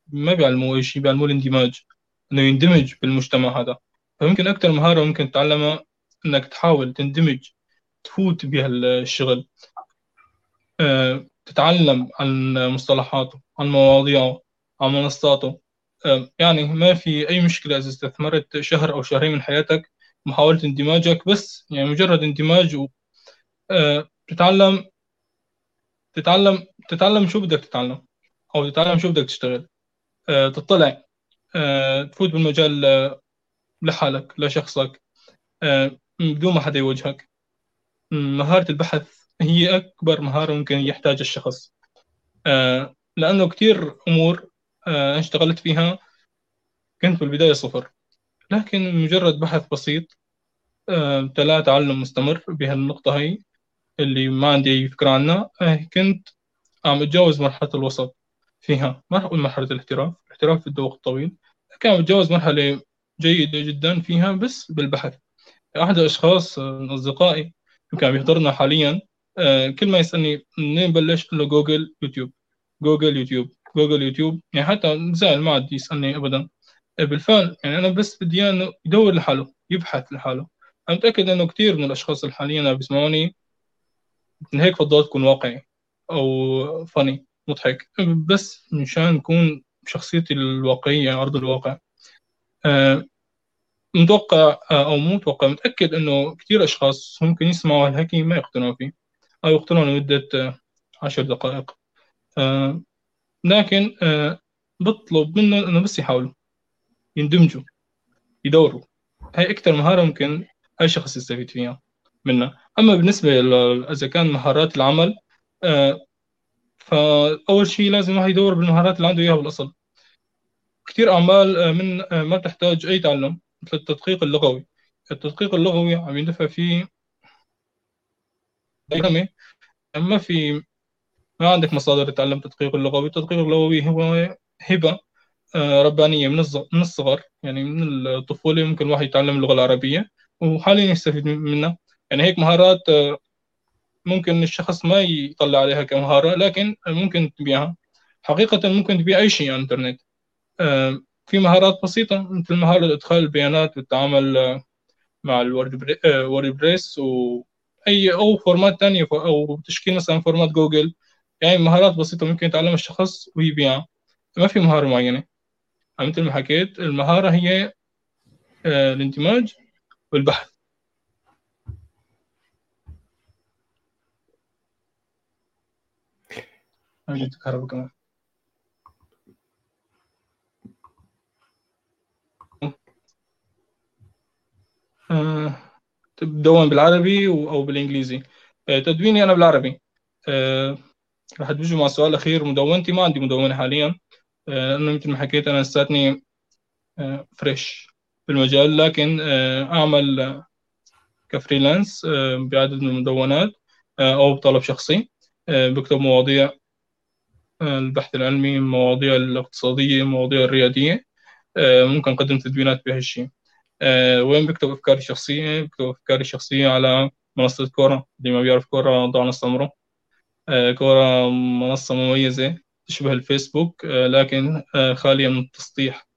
ما بيعلموه شيء بيعلموه الاندماج إنه يندمج بالمجتمع هذا. فممكن أكثر مهارة ممكن تتعلمها إنك تحاول تندمج تفوت بهالشغل آه، تتعلم عن مصطلحاته عن مواضيعه عن منصاته. آه، يعني ما في أي مشكلة إذا استثمرت شهر أو شهرين من حياتك محاولة اندماجك بس يعني مجرد اندماج و آه، تتعلم تتعلم تتعلم شو بدك تتعلم أو تتعلم شو بدك تشتغل. تطلع تفوت بالمجال لحالك لشخصك. بدون ما حدا يوجهك. مهارة البحث هي أكبر مهارة ممكن يحتاجها الشخص. آه، لأنه كتير أمور آه، اشتغلت فيها كنت بالبداية صفر. لكن مجرد بحث بسيط آه، تلا تعلم مستمر بهالنقطة هي اللي ما عندي أي فكرة عنها. كنت عم أتجاوز مرحلة الوسط فيها. ما رح أقول مرحلة الاحتراف الاحتراف بده وقت طويل لكن عم أتجاوز مرحلة جيدة جدا فيها بس بالبحث. أحد الأشخاص من أصدقائي كان بيحضرنا حاليا. آه، كل ما يسألني منين بلش له جوجل يوتيوب. جوجل يوتيوب. جوجل يوتيوب. يعني حتى زعل ما عاد يسألني ابدا. آه، بالفعل يعني أنا بس بدي إياه إنه يدور لحاله يبحث لحاله. أنا متأكد إنه كثير من الأشخاص اللي حاليا بيسمعوني من هيك فضلت تكون واقعي أو فني مضحك. بس مشان نكون بشخصيتي الواقعية أرض الواقع. متوقع أو مو متوقع متأكد إنه كثير أشخاص ممكن يسمعوا هالحكي ما يقتنعوا فيه أو يقتنعوا لمدة عشر دقائق. لكن بطلب منه إنه بس يحاولوا يندمجوا يدوروا. هاي أكثر مهارة ممكن أي شخص يستفيد فيها منها. أما بالنسبة إذا كان مهارات العمل فأول شيء لازم الواحد يدور بالمهارات اللي عنده إياها بالأصل. كثير أعمال من ما تحتاج أي تعلم. مثل التدقيق اللغوي. التدقيق اللغوي عم يندفع فيه ما في ما عندك مصادر تتعلم التدقيق اللغوي التدقيق اللغوي هو هبة آه، ربانية من من الصغر يعني من الطفولة ممكن الواحد يتعلم اللغة العربية وحاليا يستفيد منها. يعني هيك مهارات آه، ممكن الشخص ما يطلع عليها كمهارة لكن ممكن تبيعها. حقيقة ممكن تبيع أي شيء على الإنترنت. آه، في مهارات بسيطة مثل مهارة إدخال البيانات والتعامل آه، مع الووردبريس وأي أو format تانية أو تشكيل مثلا forms جوجل يعني مهارات بسيطة ممكن يتعلمها الشخص ويبيعها ما في مهارة معينة. مثل ما حكيت المهارة هي الإندماج والبحث. كهرباء كمان تدون بالعربي أو بالإنجليزي. آه، تدويني أنا بالعربي. آه، راح أدمجه مع السؤال الأخير مدونتي ما عندي مدونة حاليا. لأنه مثل ما حكيت أنا لساتني فريش بالمجال لكن أعمل كفريلانس بعدد من المدونات أو بطلب شخصي. بكتب مواضيع البحث العلمي المواضيع الاقتصادية المواضيع الريادية. آه، ممكن أقدم تدوينات بهالشيء آه، وين بكتب أفكاري الشخصية؟ بكتب أفكاري الشخصية على منصة كورة اللي ما بيعرف كورة ضعنا السمرة آه، كورة منصة مميزة تشبه الفيسبوك لكن خالية من التسطيح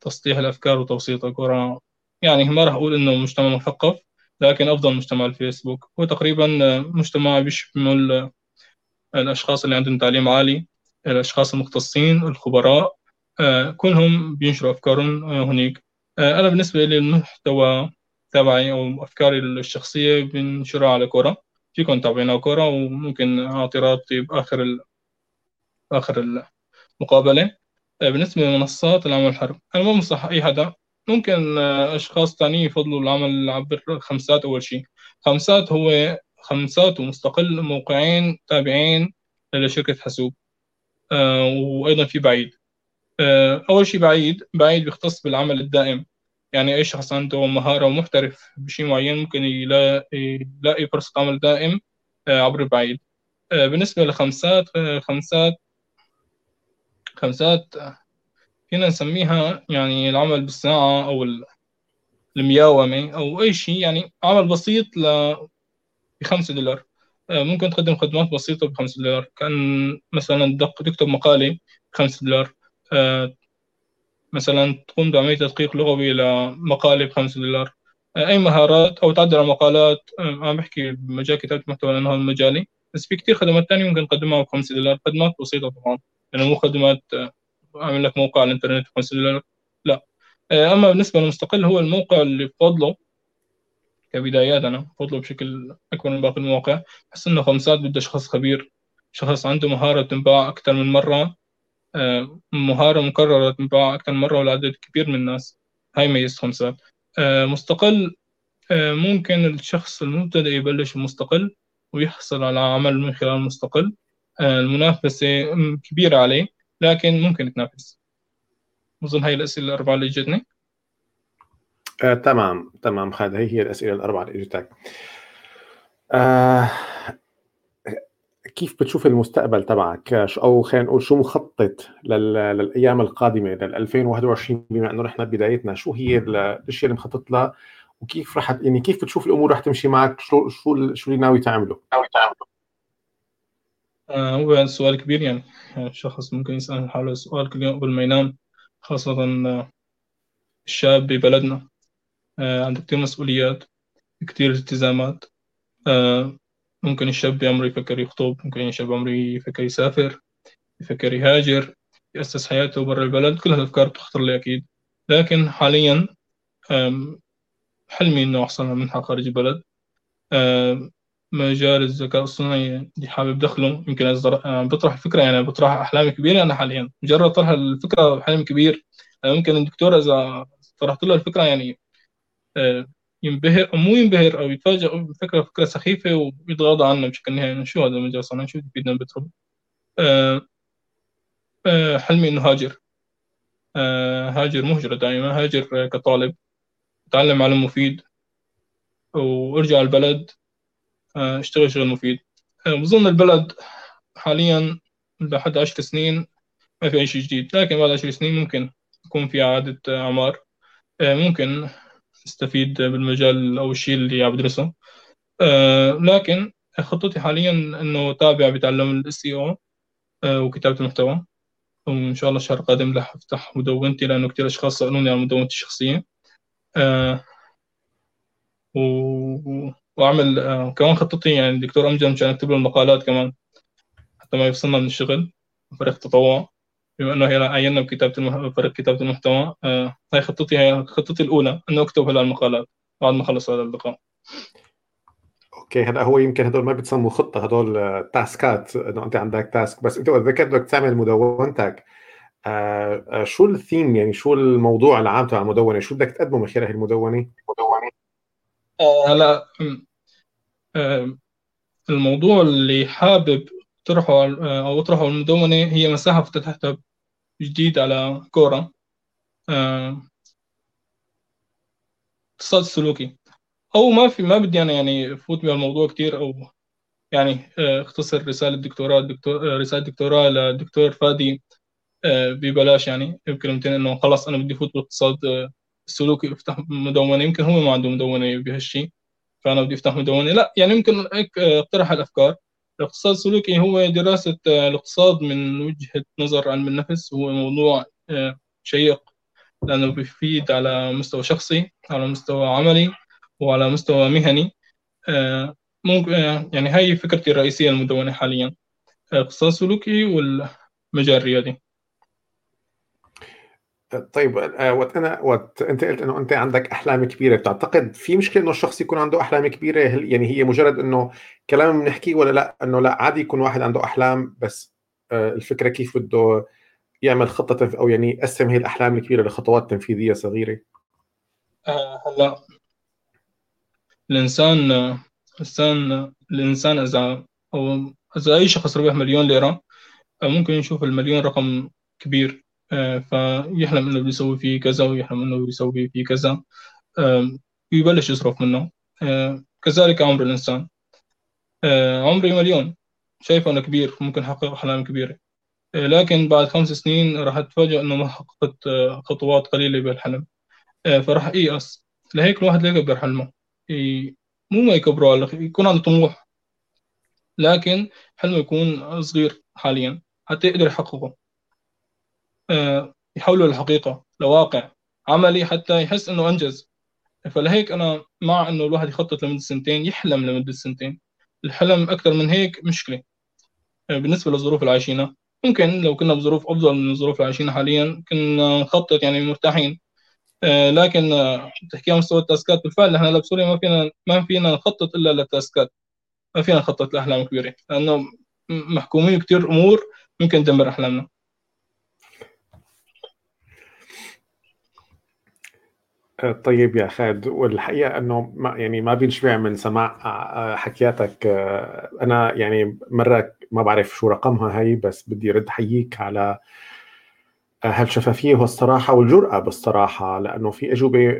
تسطيح الأفكار وتوسيطها كورة يعني ما راح أقول إنه مجتمع مثقف لكن أفضل مجتمع الفيسبوك. هو تقريبا مجتمع بيشمل الأشخاص اللي عندهم تعليم عالي الأشخاص المختصين الخبراء. آه، كلهم بينشروا أفكارهم آه، هناك آه، أنا بالنسبة لي المحتوى تبعي أو أفكاري الشخصية بنشرها على كورة. فيكم تابعينا كورة وممكن أعطي رابطي بآخر ال... آخر المقابلة. بالنسبة لمنصات العمل الحر أنا ما بنصح أي حدا. ممكن أشخاص تانيين يفضلوا العمل عبر خمسات أول شيء خمسات هو خمسات ومستقل موقعين تابعين لشركة حاسوب. آه، وأيضا في بعيد. آه، أول شيء بعيد بعيد بيختص بالعمل الدائم. يعني أي شخص عنده مهارة ومحترف بشيء معين ممكن يلاقي, يلاقي فرصة عمل دائم آه، عبر بعيد بالنسبة لخمسات خمسات خمسات فينا نسميها يعني العمل بالصناعة أو المياومة أو أي شيء يعني عمل بسيط بخمسة دولار. آه، ممكن تقدم خدمات بسيطة بخمسة دولار. كان مثلا تكتب مقالة بخمسة دولار. آه، مثلا تقوم بعملية تدقيق لغوي لمقالة بخمسة دولار. آه، أي مهارات أو تعدل على مقالات عم بحكي بمجال كتابة محتوى لأنه هو مجالي بس في كتير خدمات تانية ممكن تقدمها بخمسة دولار. خدمات بسيطة طبعا. يعني مو خدمات أعمل لك موقع على الإنترنت بخمسة دولار. لا. أما بالنسبة للمستقل هو الموقع اللي بفضله كبدايات أنا بطلب بشكل أكبر من باقي المواقع. بحس إنه خمسات بده شخص خبير. شخص عنده مهارة تنباع أكثر من مرة. آه، مهارة مكررة تنباع أكثر مرة ولعدد كبير من الناس. هاي ميزة خمسات آه، مستقل. آه، ممكن الشخص المبتدئ يبلش مستقل ويحصل على عمل من خلال مستقل المنافسة كبيرة عليه لكن ممكن يتنافس أظن هاي الأسئلة الأربعة اللي جتني آه، تمام تمام خالد. هي هي الأسئلة الأربعة اللي اجتك آه، كيف بتشوف المستقبل تبعك أو خلينا نقول شو مخطط لل... للأيام القادمة لل 2021 بما إنه نحن بدايتنا؟ شو هي الاشياء اللي مخطط لها وكيف رح يعني كيف بتشوف الأمور رح تمشي معك؟ شو شو شو اللي ناوي تعمله؟ ناوي تعمله. آه هو سؤال كبير يعني. الشخص ممكن يسأل حاله سؤال كل يوم قبل ما ينام خاصة آه، الشاب ببلدنا. آه، عنده كتير مسؤوليات كتير التزامات. آه، ممكن الشاب بعمره يفكر يخطب ممكن الشاب بعمره يفكر يسافر يفكر يهاجر يأسس حياته برا البلد كل هالأفكار بتخطر لي أكيد. لكن حاليا حلمي إنه أحصل على منحة خارج البلد. مجال الذكاء الصناعي اللي حابب دخله يمكن بطرح الفكرة يعني بطرح أحلام كبيرة أنا حاليا. مجرد طرح الفكرة حلم كبير. ممكن الدكتور إذا طرحت له الفكرة يعني ينبهر مو ينبهر أو يتفاجئ بفكرة فكرة سخيفة ويتغاضى عنها بشكل نهائي شو هذا المجال صناعي شو بيفيدنا بترول حلمي إنه هاجر. هاجر مهجرة دائما هاجر كطالب أتعلم علم مفيد وارجع البلد اشتغل شغل مفيد. بظن البلد حاليا لحد عشر سنين ما في أي شيء جديد لكن بعد عشر سنين ممكن يكون في إعادة أعمار. ممكن استفيد بالمجال أو الشيء اللي عم بدرسه لكن خطتي حاليا إنه تابع بتعلم الاس أو وكتابة المحتوى. وإن شاء الله الشهر القادم رح أفتح مدونتي لأنه كثير أشخاص سألوني عن مدونتي الشخصية. و... وأعمل آه كمان خطتي يعني الدكتور أمجد مشان أكتب له المقالات كمان حتى ما يفصلنا من الشغل فريق تطوع. بما انه هي عينا بكتابة المح... فريق كتابة المحتوى. آه هاي خطتي هي خطتي الأولى إنه أكتب هلا المقالات بعد ما أخلص هذا اللقاء. okay هذا هو يمكن هدول ما بتسموا خطة هدول تاسكات إنه أنت عندك task بس أنت اذا بدك تعمل مدونتك آه, آه، شو الثيم يعني شو الموضوع العام تبع المدونة؟ شو بدك تقدمه من خلال المدونة؟ آه، هلا آه، الموضوع اللي حابب طرحه آه، أو اطرحه المدونة هي مساحة فتحتها جديد على كورة. اقتصاد السلوكي أو ما في ما بدي أنا يعني أفوت بالموضوع كثير أو يعني اختصر رسالة دكتوراه دكتور رسالة دكتوراه للدكتور فادي ببلاش يعني. بكلمتين إنه خلص أنا بدي أفوت بالاقتصاد السلوكي يفتح مدونة. يمكن هو ما عنده مدونة بهالشيء فأنا بدي أفتح مدونة. لا يعني يمكن هيك اقترح الافكار الاقتصاد السلوكي هو دراسة الاقتصاد من وجهة نظر علم النفس. هو موضوع آه، شيق لأنه بيفيد على مستوى شخصي على مستوى عملي وعلى مستوى مهني. آه، ممكن آه، يعني هاي فكرتي الرئيسية المدونة حاليا. الاقتصاد السلوكي والمجال الريادي طيب آه، وقت أنا وقت أنت قلت إنه أنت عندك أحلام كبيرة. بتعتقد في مشكلة إنه الشخص يكون عنده أحلام كبيرة؟ هل يعني هي مجرد إنه كلام بنحكيه ولا لأ؟ إنه لأ عادي يكون واحد عنده أحلام بس آه، الفكرة كيف بده يعمل خطة أو يعني يقسم هي الأحلام الكبيرة لخطوات تنفيذية صغيرة؟ آه، هلأ الإنسان الإنسان الإنسان اذا أو إذا أي شخص ربح مليون ليرة ممكن يشوف المليون رقم كبير. فيحلم إنه بيسوي فيه كذا ويحلم إنه بيسوي فيه كذا. ويبلش يصرف منه. آه، كذلك عمر الإنسان. آه، عمري مليون. شايفه أنا كبير ممكن أحقق أحلام كبيرة. لكن بعد خمس سنين راح اتفاجئ إنه ما حققت خطوات قليلة بالحلم. فراح ايأس لهيك الواحد لا يكبر حلمه؟ مو ما يكبره يكون عنده طموح. لكن حلمه يكون صغير حاليا. حتى يقدر يحققه. آه، يحوله لحقيقة لواقع عملي حتى يحس إنه أنجز. فلهيك أنا مع إنه الواحد يخطط لمدة سنتين يحلم لمدة سنتين. الحلم أكثر من هيك مشكلة. آه، بالنسبة للظروف اللي عايشينها ممكن لو كنا بظروف أفضل من الظروف اللي عايشينها حاليا كنا نخطط يعني مرتاحين. آه، لكن تحكي عن مستوى التاسكات بالفعل إحنا بسوريا ما فينا ما فينا نخطط إلا للتاسكات. ما فينا نخطط لأحلام كبيرة لأنه محكومين كثير أمور ممكن تدمر أحلامنا. طيب يا خالد والحقيقة إنه ما يعني ما بينشبع من سماع آه، حكياتك آه، أنا يعني مرة ما بعرف شو رقمها هي بس بدي رد حييك على آه، هالشفافية والصراحة والجرأة بالصراحة لأنه في أجوبة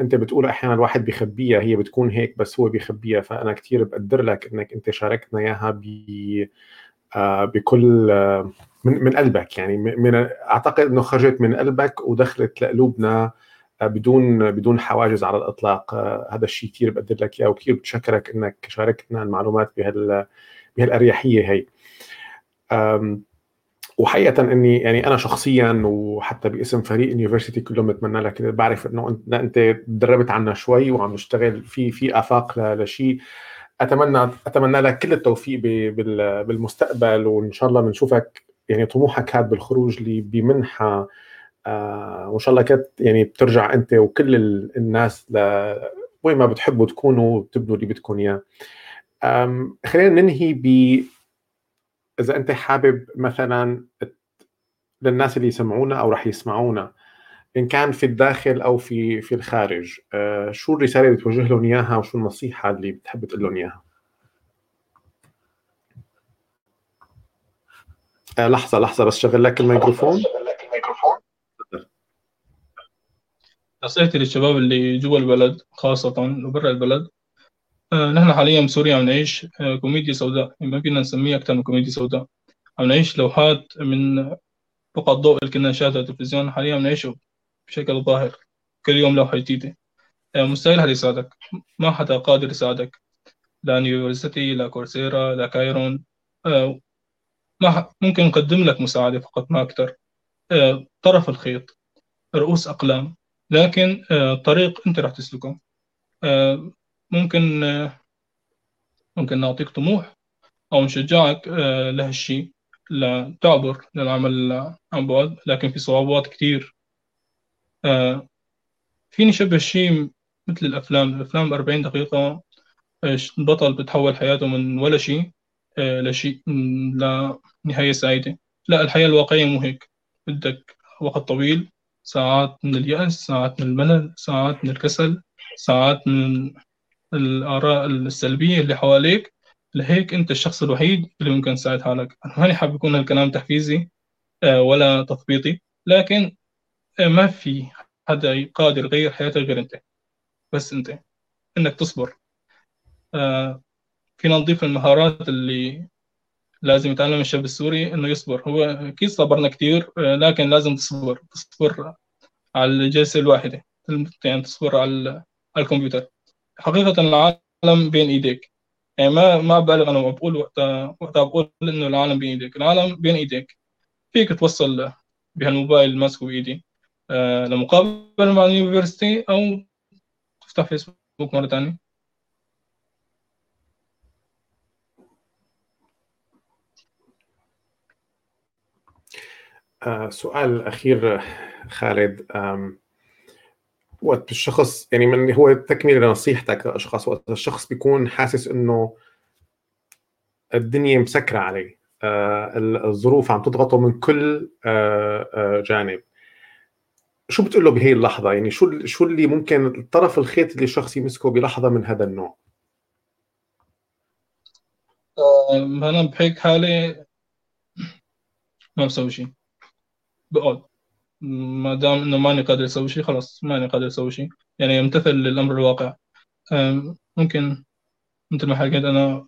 أنت بتقول أحيانا الواحد بيخبيها هي بتكون هيك بس هو بيخبيها فأنا كثير بقدر لك إنك أنت شاركتنا إياها ب بكل من من قلبك يعني من أعتقد إنه خرجت من قلبك ودخلت لقلوبنا بدون بدون حواجز على الإطلاق. هذا الشيء كثير بقدر لك إياه وكثير بتشكرك إنك شاركتنا المعلومات بهال بهالأريحية هي. وحقيقة إني يعني أنا شخصيا وحتى باسم فريق اليونيفرسيتي كلهم بتمنى لك بعرف إنه أنت تدربت عنا شوي وعم نشتغل في في آفاق لشيء. أتمنى أتمنى لك كل التوفيق بالمستقبل وإن شاء الله بنشوفك يعني طموحك هذا بالخروج لي بمنحة آه وإن شاء الله كانت يعني بترجع أنت وكل الناس ل وين ما بتحبوا تكونوا تبنوا اللي بدكم إياه. خلينا ننهي ب إذا أنت حابب مثلا للناس اللي يسمعونا أو راح يسمعونا إن كان في الداخل أو في في الخارج آه شو الرسالة اللي بتوجه لهم إياها وشو النصيحة اللي بتحب تقول لهم إياها؟ آه لحظة لحظة بس شغل لك الميكروفون. نصيحتي للشباب اللي جوا البلد خاصة وبرا البلد. آه نحن حاليا بسوريا عم نعيش آه كوميديا سوداء. ما فينا نسميها أكثر من كوميديا سوداء. عم نعيش لوحات من فقط ضوء اللي كنا نشاهدها التلفزيون. حاليا عم نعيشه بشكل ظاهر. كل يوم لوحة جديدة. آه مستحيل حدا يساعدك. ما حدا قادر يساعدك. لا يونيفرسيتي لا كورسيرا لا كايرون. آه ما ممكن نقدم لك مساعدة فقط ما أكثر آه طرف الخيط. رؤوس أقلام. لكن آه طريق أنت راح تسلكه. آه ممكن آه ممكن نعطيك طموح أو نشجعك آه لهالشيء لتعبر للعمل عن بعد لكن في صعوبات كتير. آه فيني شبه الشيء مثل الأفلام. الأفلام 40 دقيقة البطل بتحول حياته من ولا شيء آه لشيء لنهاية سعيدة. لا الحياة الواقعية مو هيك. بدك وقت طويل. ساعات من اليأس ساعات من الملل ساعات من الكسل ساعات من الآراء السلبية اللي حواليك. لهيك أنت الشخص الوحيد اللي ممكن تساعد حالك. أنا ماني حابب يكون هالكلام تحفيزي آه، ولا تثبيطي لكن آه، ما في حدا قادر يغير حياتك غير أنت. بس أنت إنك تصبر. آه، فينا نضيف المهارات اللي لازم يتعلم الشاب السوري إنه يصبر. هو أكيد صبرنا كثير لكن لازم تصبر. تصبر على الجلسه الواحدة. يعني تصبر على الكمبيوتر. حقيقة العالم بين إيديك. يعني ما ما ببالغ أنا بقول وقتها وقتها بقول إنه العالم بين إيديك. العالم بين إيديك. فيك توصل بهالموبايل ماسكه بايدي آه لمقابله مع اليونيفرستي أو تفتح فيسبوك مرة ثانية سؤال أخير خالد. وقت الشخص يعني من هو تكمله لنصيحتك للأشخاص وقت الشخص بيكون حاسس إنه الدنيا مسكرة عليه آه الظروف عم تضغطه من كل آه آه جانب. شو بتقول له بهي اللحظة؟ يعني شو شو اللي ممكن الطرف الخيط اللي الشخص يمسكه بلحظة من هذا النوع؟ أنا بهيك حالي ما بسوي شيء بقعد ما دام إنه ماني قادر أسوي شيء خلاص ماني قادر أسوي شيء. يعني يمتثل للأمر الواقع. ممكن مثل ما حكيت أنا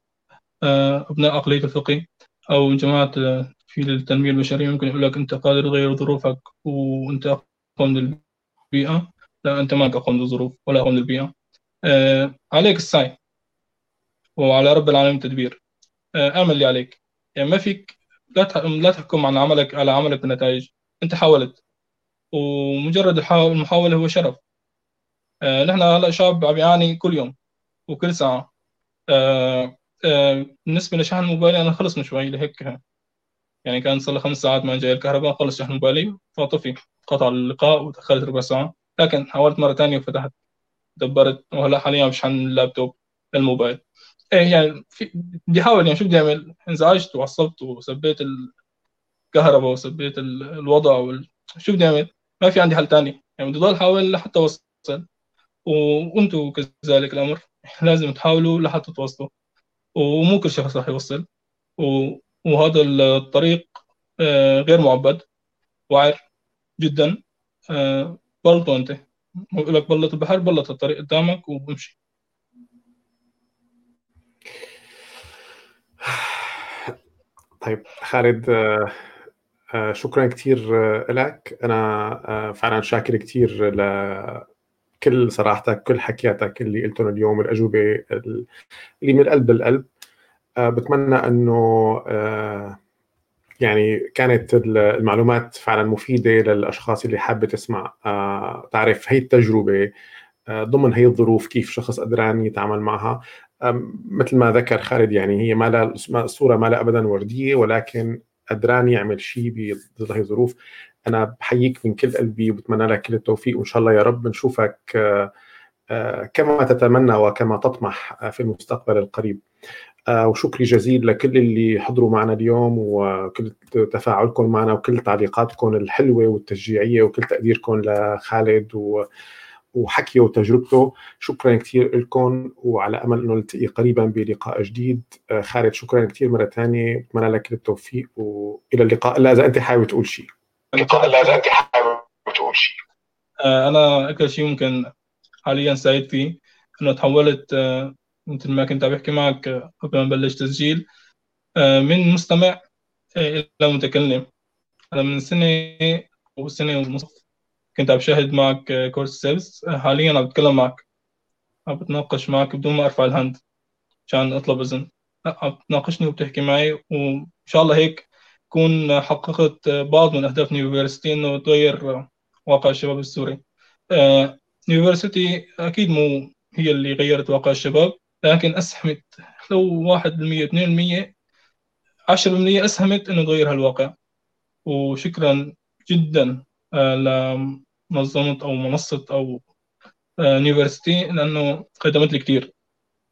أبناء عقلية الفقه أو جماعة في التنمية البشرية ممكن يقول لك أنت قادر تغير ظروفك وأنت اقوى من البيئه لا أنت ماك اقوى من الظروف ولا اقوى من البيئه عليك السعي وعلى رب العالمين التدبير. أعمل اللي عليك. يعني ما فيك لا لا تحكم عن عملك على عملك بالنتائج. انت حاولت. ومجرد المحاولة هو شرف. آه نحن هلا شاب عم يعاني كل يوم وكل ساعة. آه آه بالنسبة لشحن موبايلي أنا خلص من شوي لهيك. يعني كان صار لي خمس ساعات ما جاي الكهرباء خلص شحن موبايلي فطفي. قطع اللقاء ودخلت ربع ساعة لكن حاولت مرة ثانية وفتحت. دبرت. وهلا حاليا بشحن اللابتوب الموبايل إيه يعني في بدي احاول يعني شو بدي أعمل؟ انزعجت وعصبت وسبيت الكهرباء وسبيت الوضع وال... شو بدي أعمل؟ ما في عندي حل تاني. يعني بدي ضل أحاول لحتى أوصل. وأنتم كذلك الأمر [laughs] لازم تحاولوا لحتى توصلوا. ومو كل شخص راح يوصل. وهذا الطريق آه، غير معبد. وعر جدا. آه، بلطه أنت. بقول لك بلط البحر بلط الطريق قدامك وامشي. طيب خالد آه، شكرا كثير آه، لك أنا آه، فعلا شاكر كثير لكل صراحتك كل حكياتك اللي قلتهم اليوم الأجوبة اللي من القلب للقلب بتمنى إنه يعني كانت المعلومات فعلا مفيدة للأشخاص اللي حابة تسمع. تعرف هي التجربة ضمن هي الظروف كيف شخص قدران يتعامل معها. مثل ما ذكر خالد يعني هي ما الصورة ما لا ابدا وردية ولكن قدران يعمل شيء بظل هي الظروف. أنا بحييك من كل قلبي وبتمنى لك كل التوفيق وإن شاء الله يا رب نشوفك كما تتمنى وكما تطمح في المستقبل القريب. وشكري جزيل لكل اللي حضروا معنا اليوم وكل تفاعلكم معنا وكل تعليقاتكم الحلوة والتشجيعية وكل تقديركم لخالد و وحكيه وتجربته. شكرا كثير لكم وعلى أمل إنه نلتقي قريبا بلقاء جديد. آه، خالد شكرا كثير مرة ثانية بتمنى لك التوفيق وإلى اللقاء. الا إذا أنت حابب تقول شيء. اللقاء الا إذا أنت حابب تقول شيء. آه، أنا أكثر شيء ممكن حاليا سعيد فيه إنه تحولت آه، مثل ما كنت عم بحكي معك قبل ما نبلش تسجيل من مستمع إلى متكلم. أنا من سنة وسنه ونصف كنت عم بشاهد معك course sales حاليا عم بتكلم معك. عم بتناقش معك بدون ما أرفع ال hand عشان أطلب إذن. لا عم بتناقشني وبتحكي معي وإن شاء الله هيك كون حققت بعض من أهداف نيوفرستي إنه تغير واقع الشباب السوري. نيوفرستي أكيد مو هي اللي غيرت واقع الشباب لكن أسهمت. لو 1% 2% 10% أسهمت إنه تغير هالواقع. وشكرا جدا منظمة أو منصة أو يونيفرستي لأنه خدمت لي كثير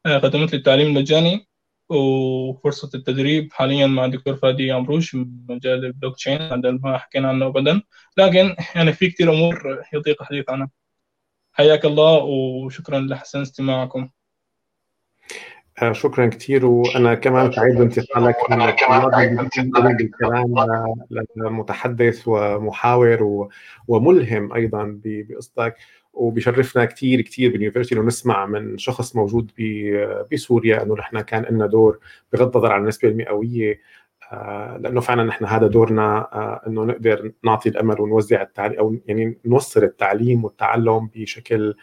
آه، خدمت لي التعليم المجاني وفرصة التدريب. حاليا مع الدكتور فادي عمروش من مجال البلوك تشين هذا ما حكينا عنه أبدا. لكن يعني في كثير أمور يطول الحديث عنها. حياك الله وشكرا لحسن استماعكم. آه، شكرا كثير وأنا كمان سعيد بانتقالك من الكلام لمتحدث ومحاور وملهم أيضا بقصتك. وبشرفنا كثير كثير باليونيفرستي إنه نسمع من شخص موجود بسوريا إنه نحن كان لنا دور بغض النظر عن النسبة المئوية. آه، لأنه فعلا نحن هذا دورنا آه، إنه نقدر نعطي الأمل ونوزع التعليم أو يعني نوصل التعليم والتعلم بشكل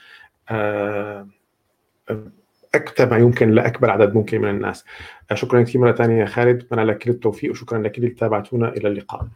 أكثر ما يمكن لاكبر عدد ممكن من الناس. شكرا كثير مرة ثانية يا خالد. أتمنى لك كل التوفيق وشكرا لكل اللي تابعتونا. إلى اللقاء.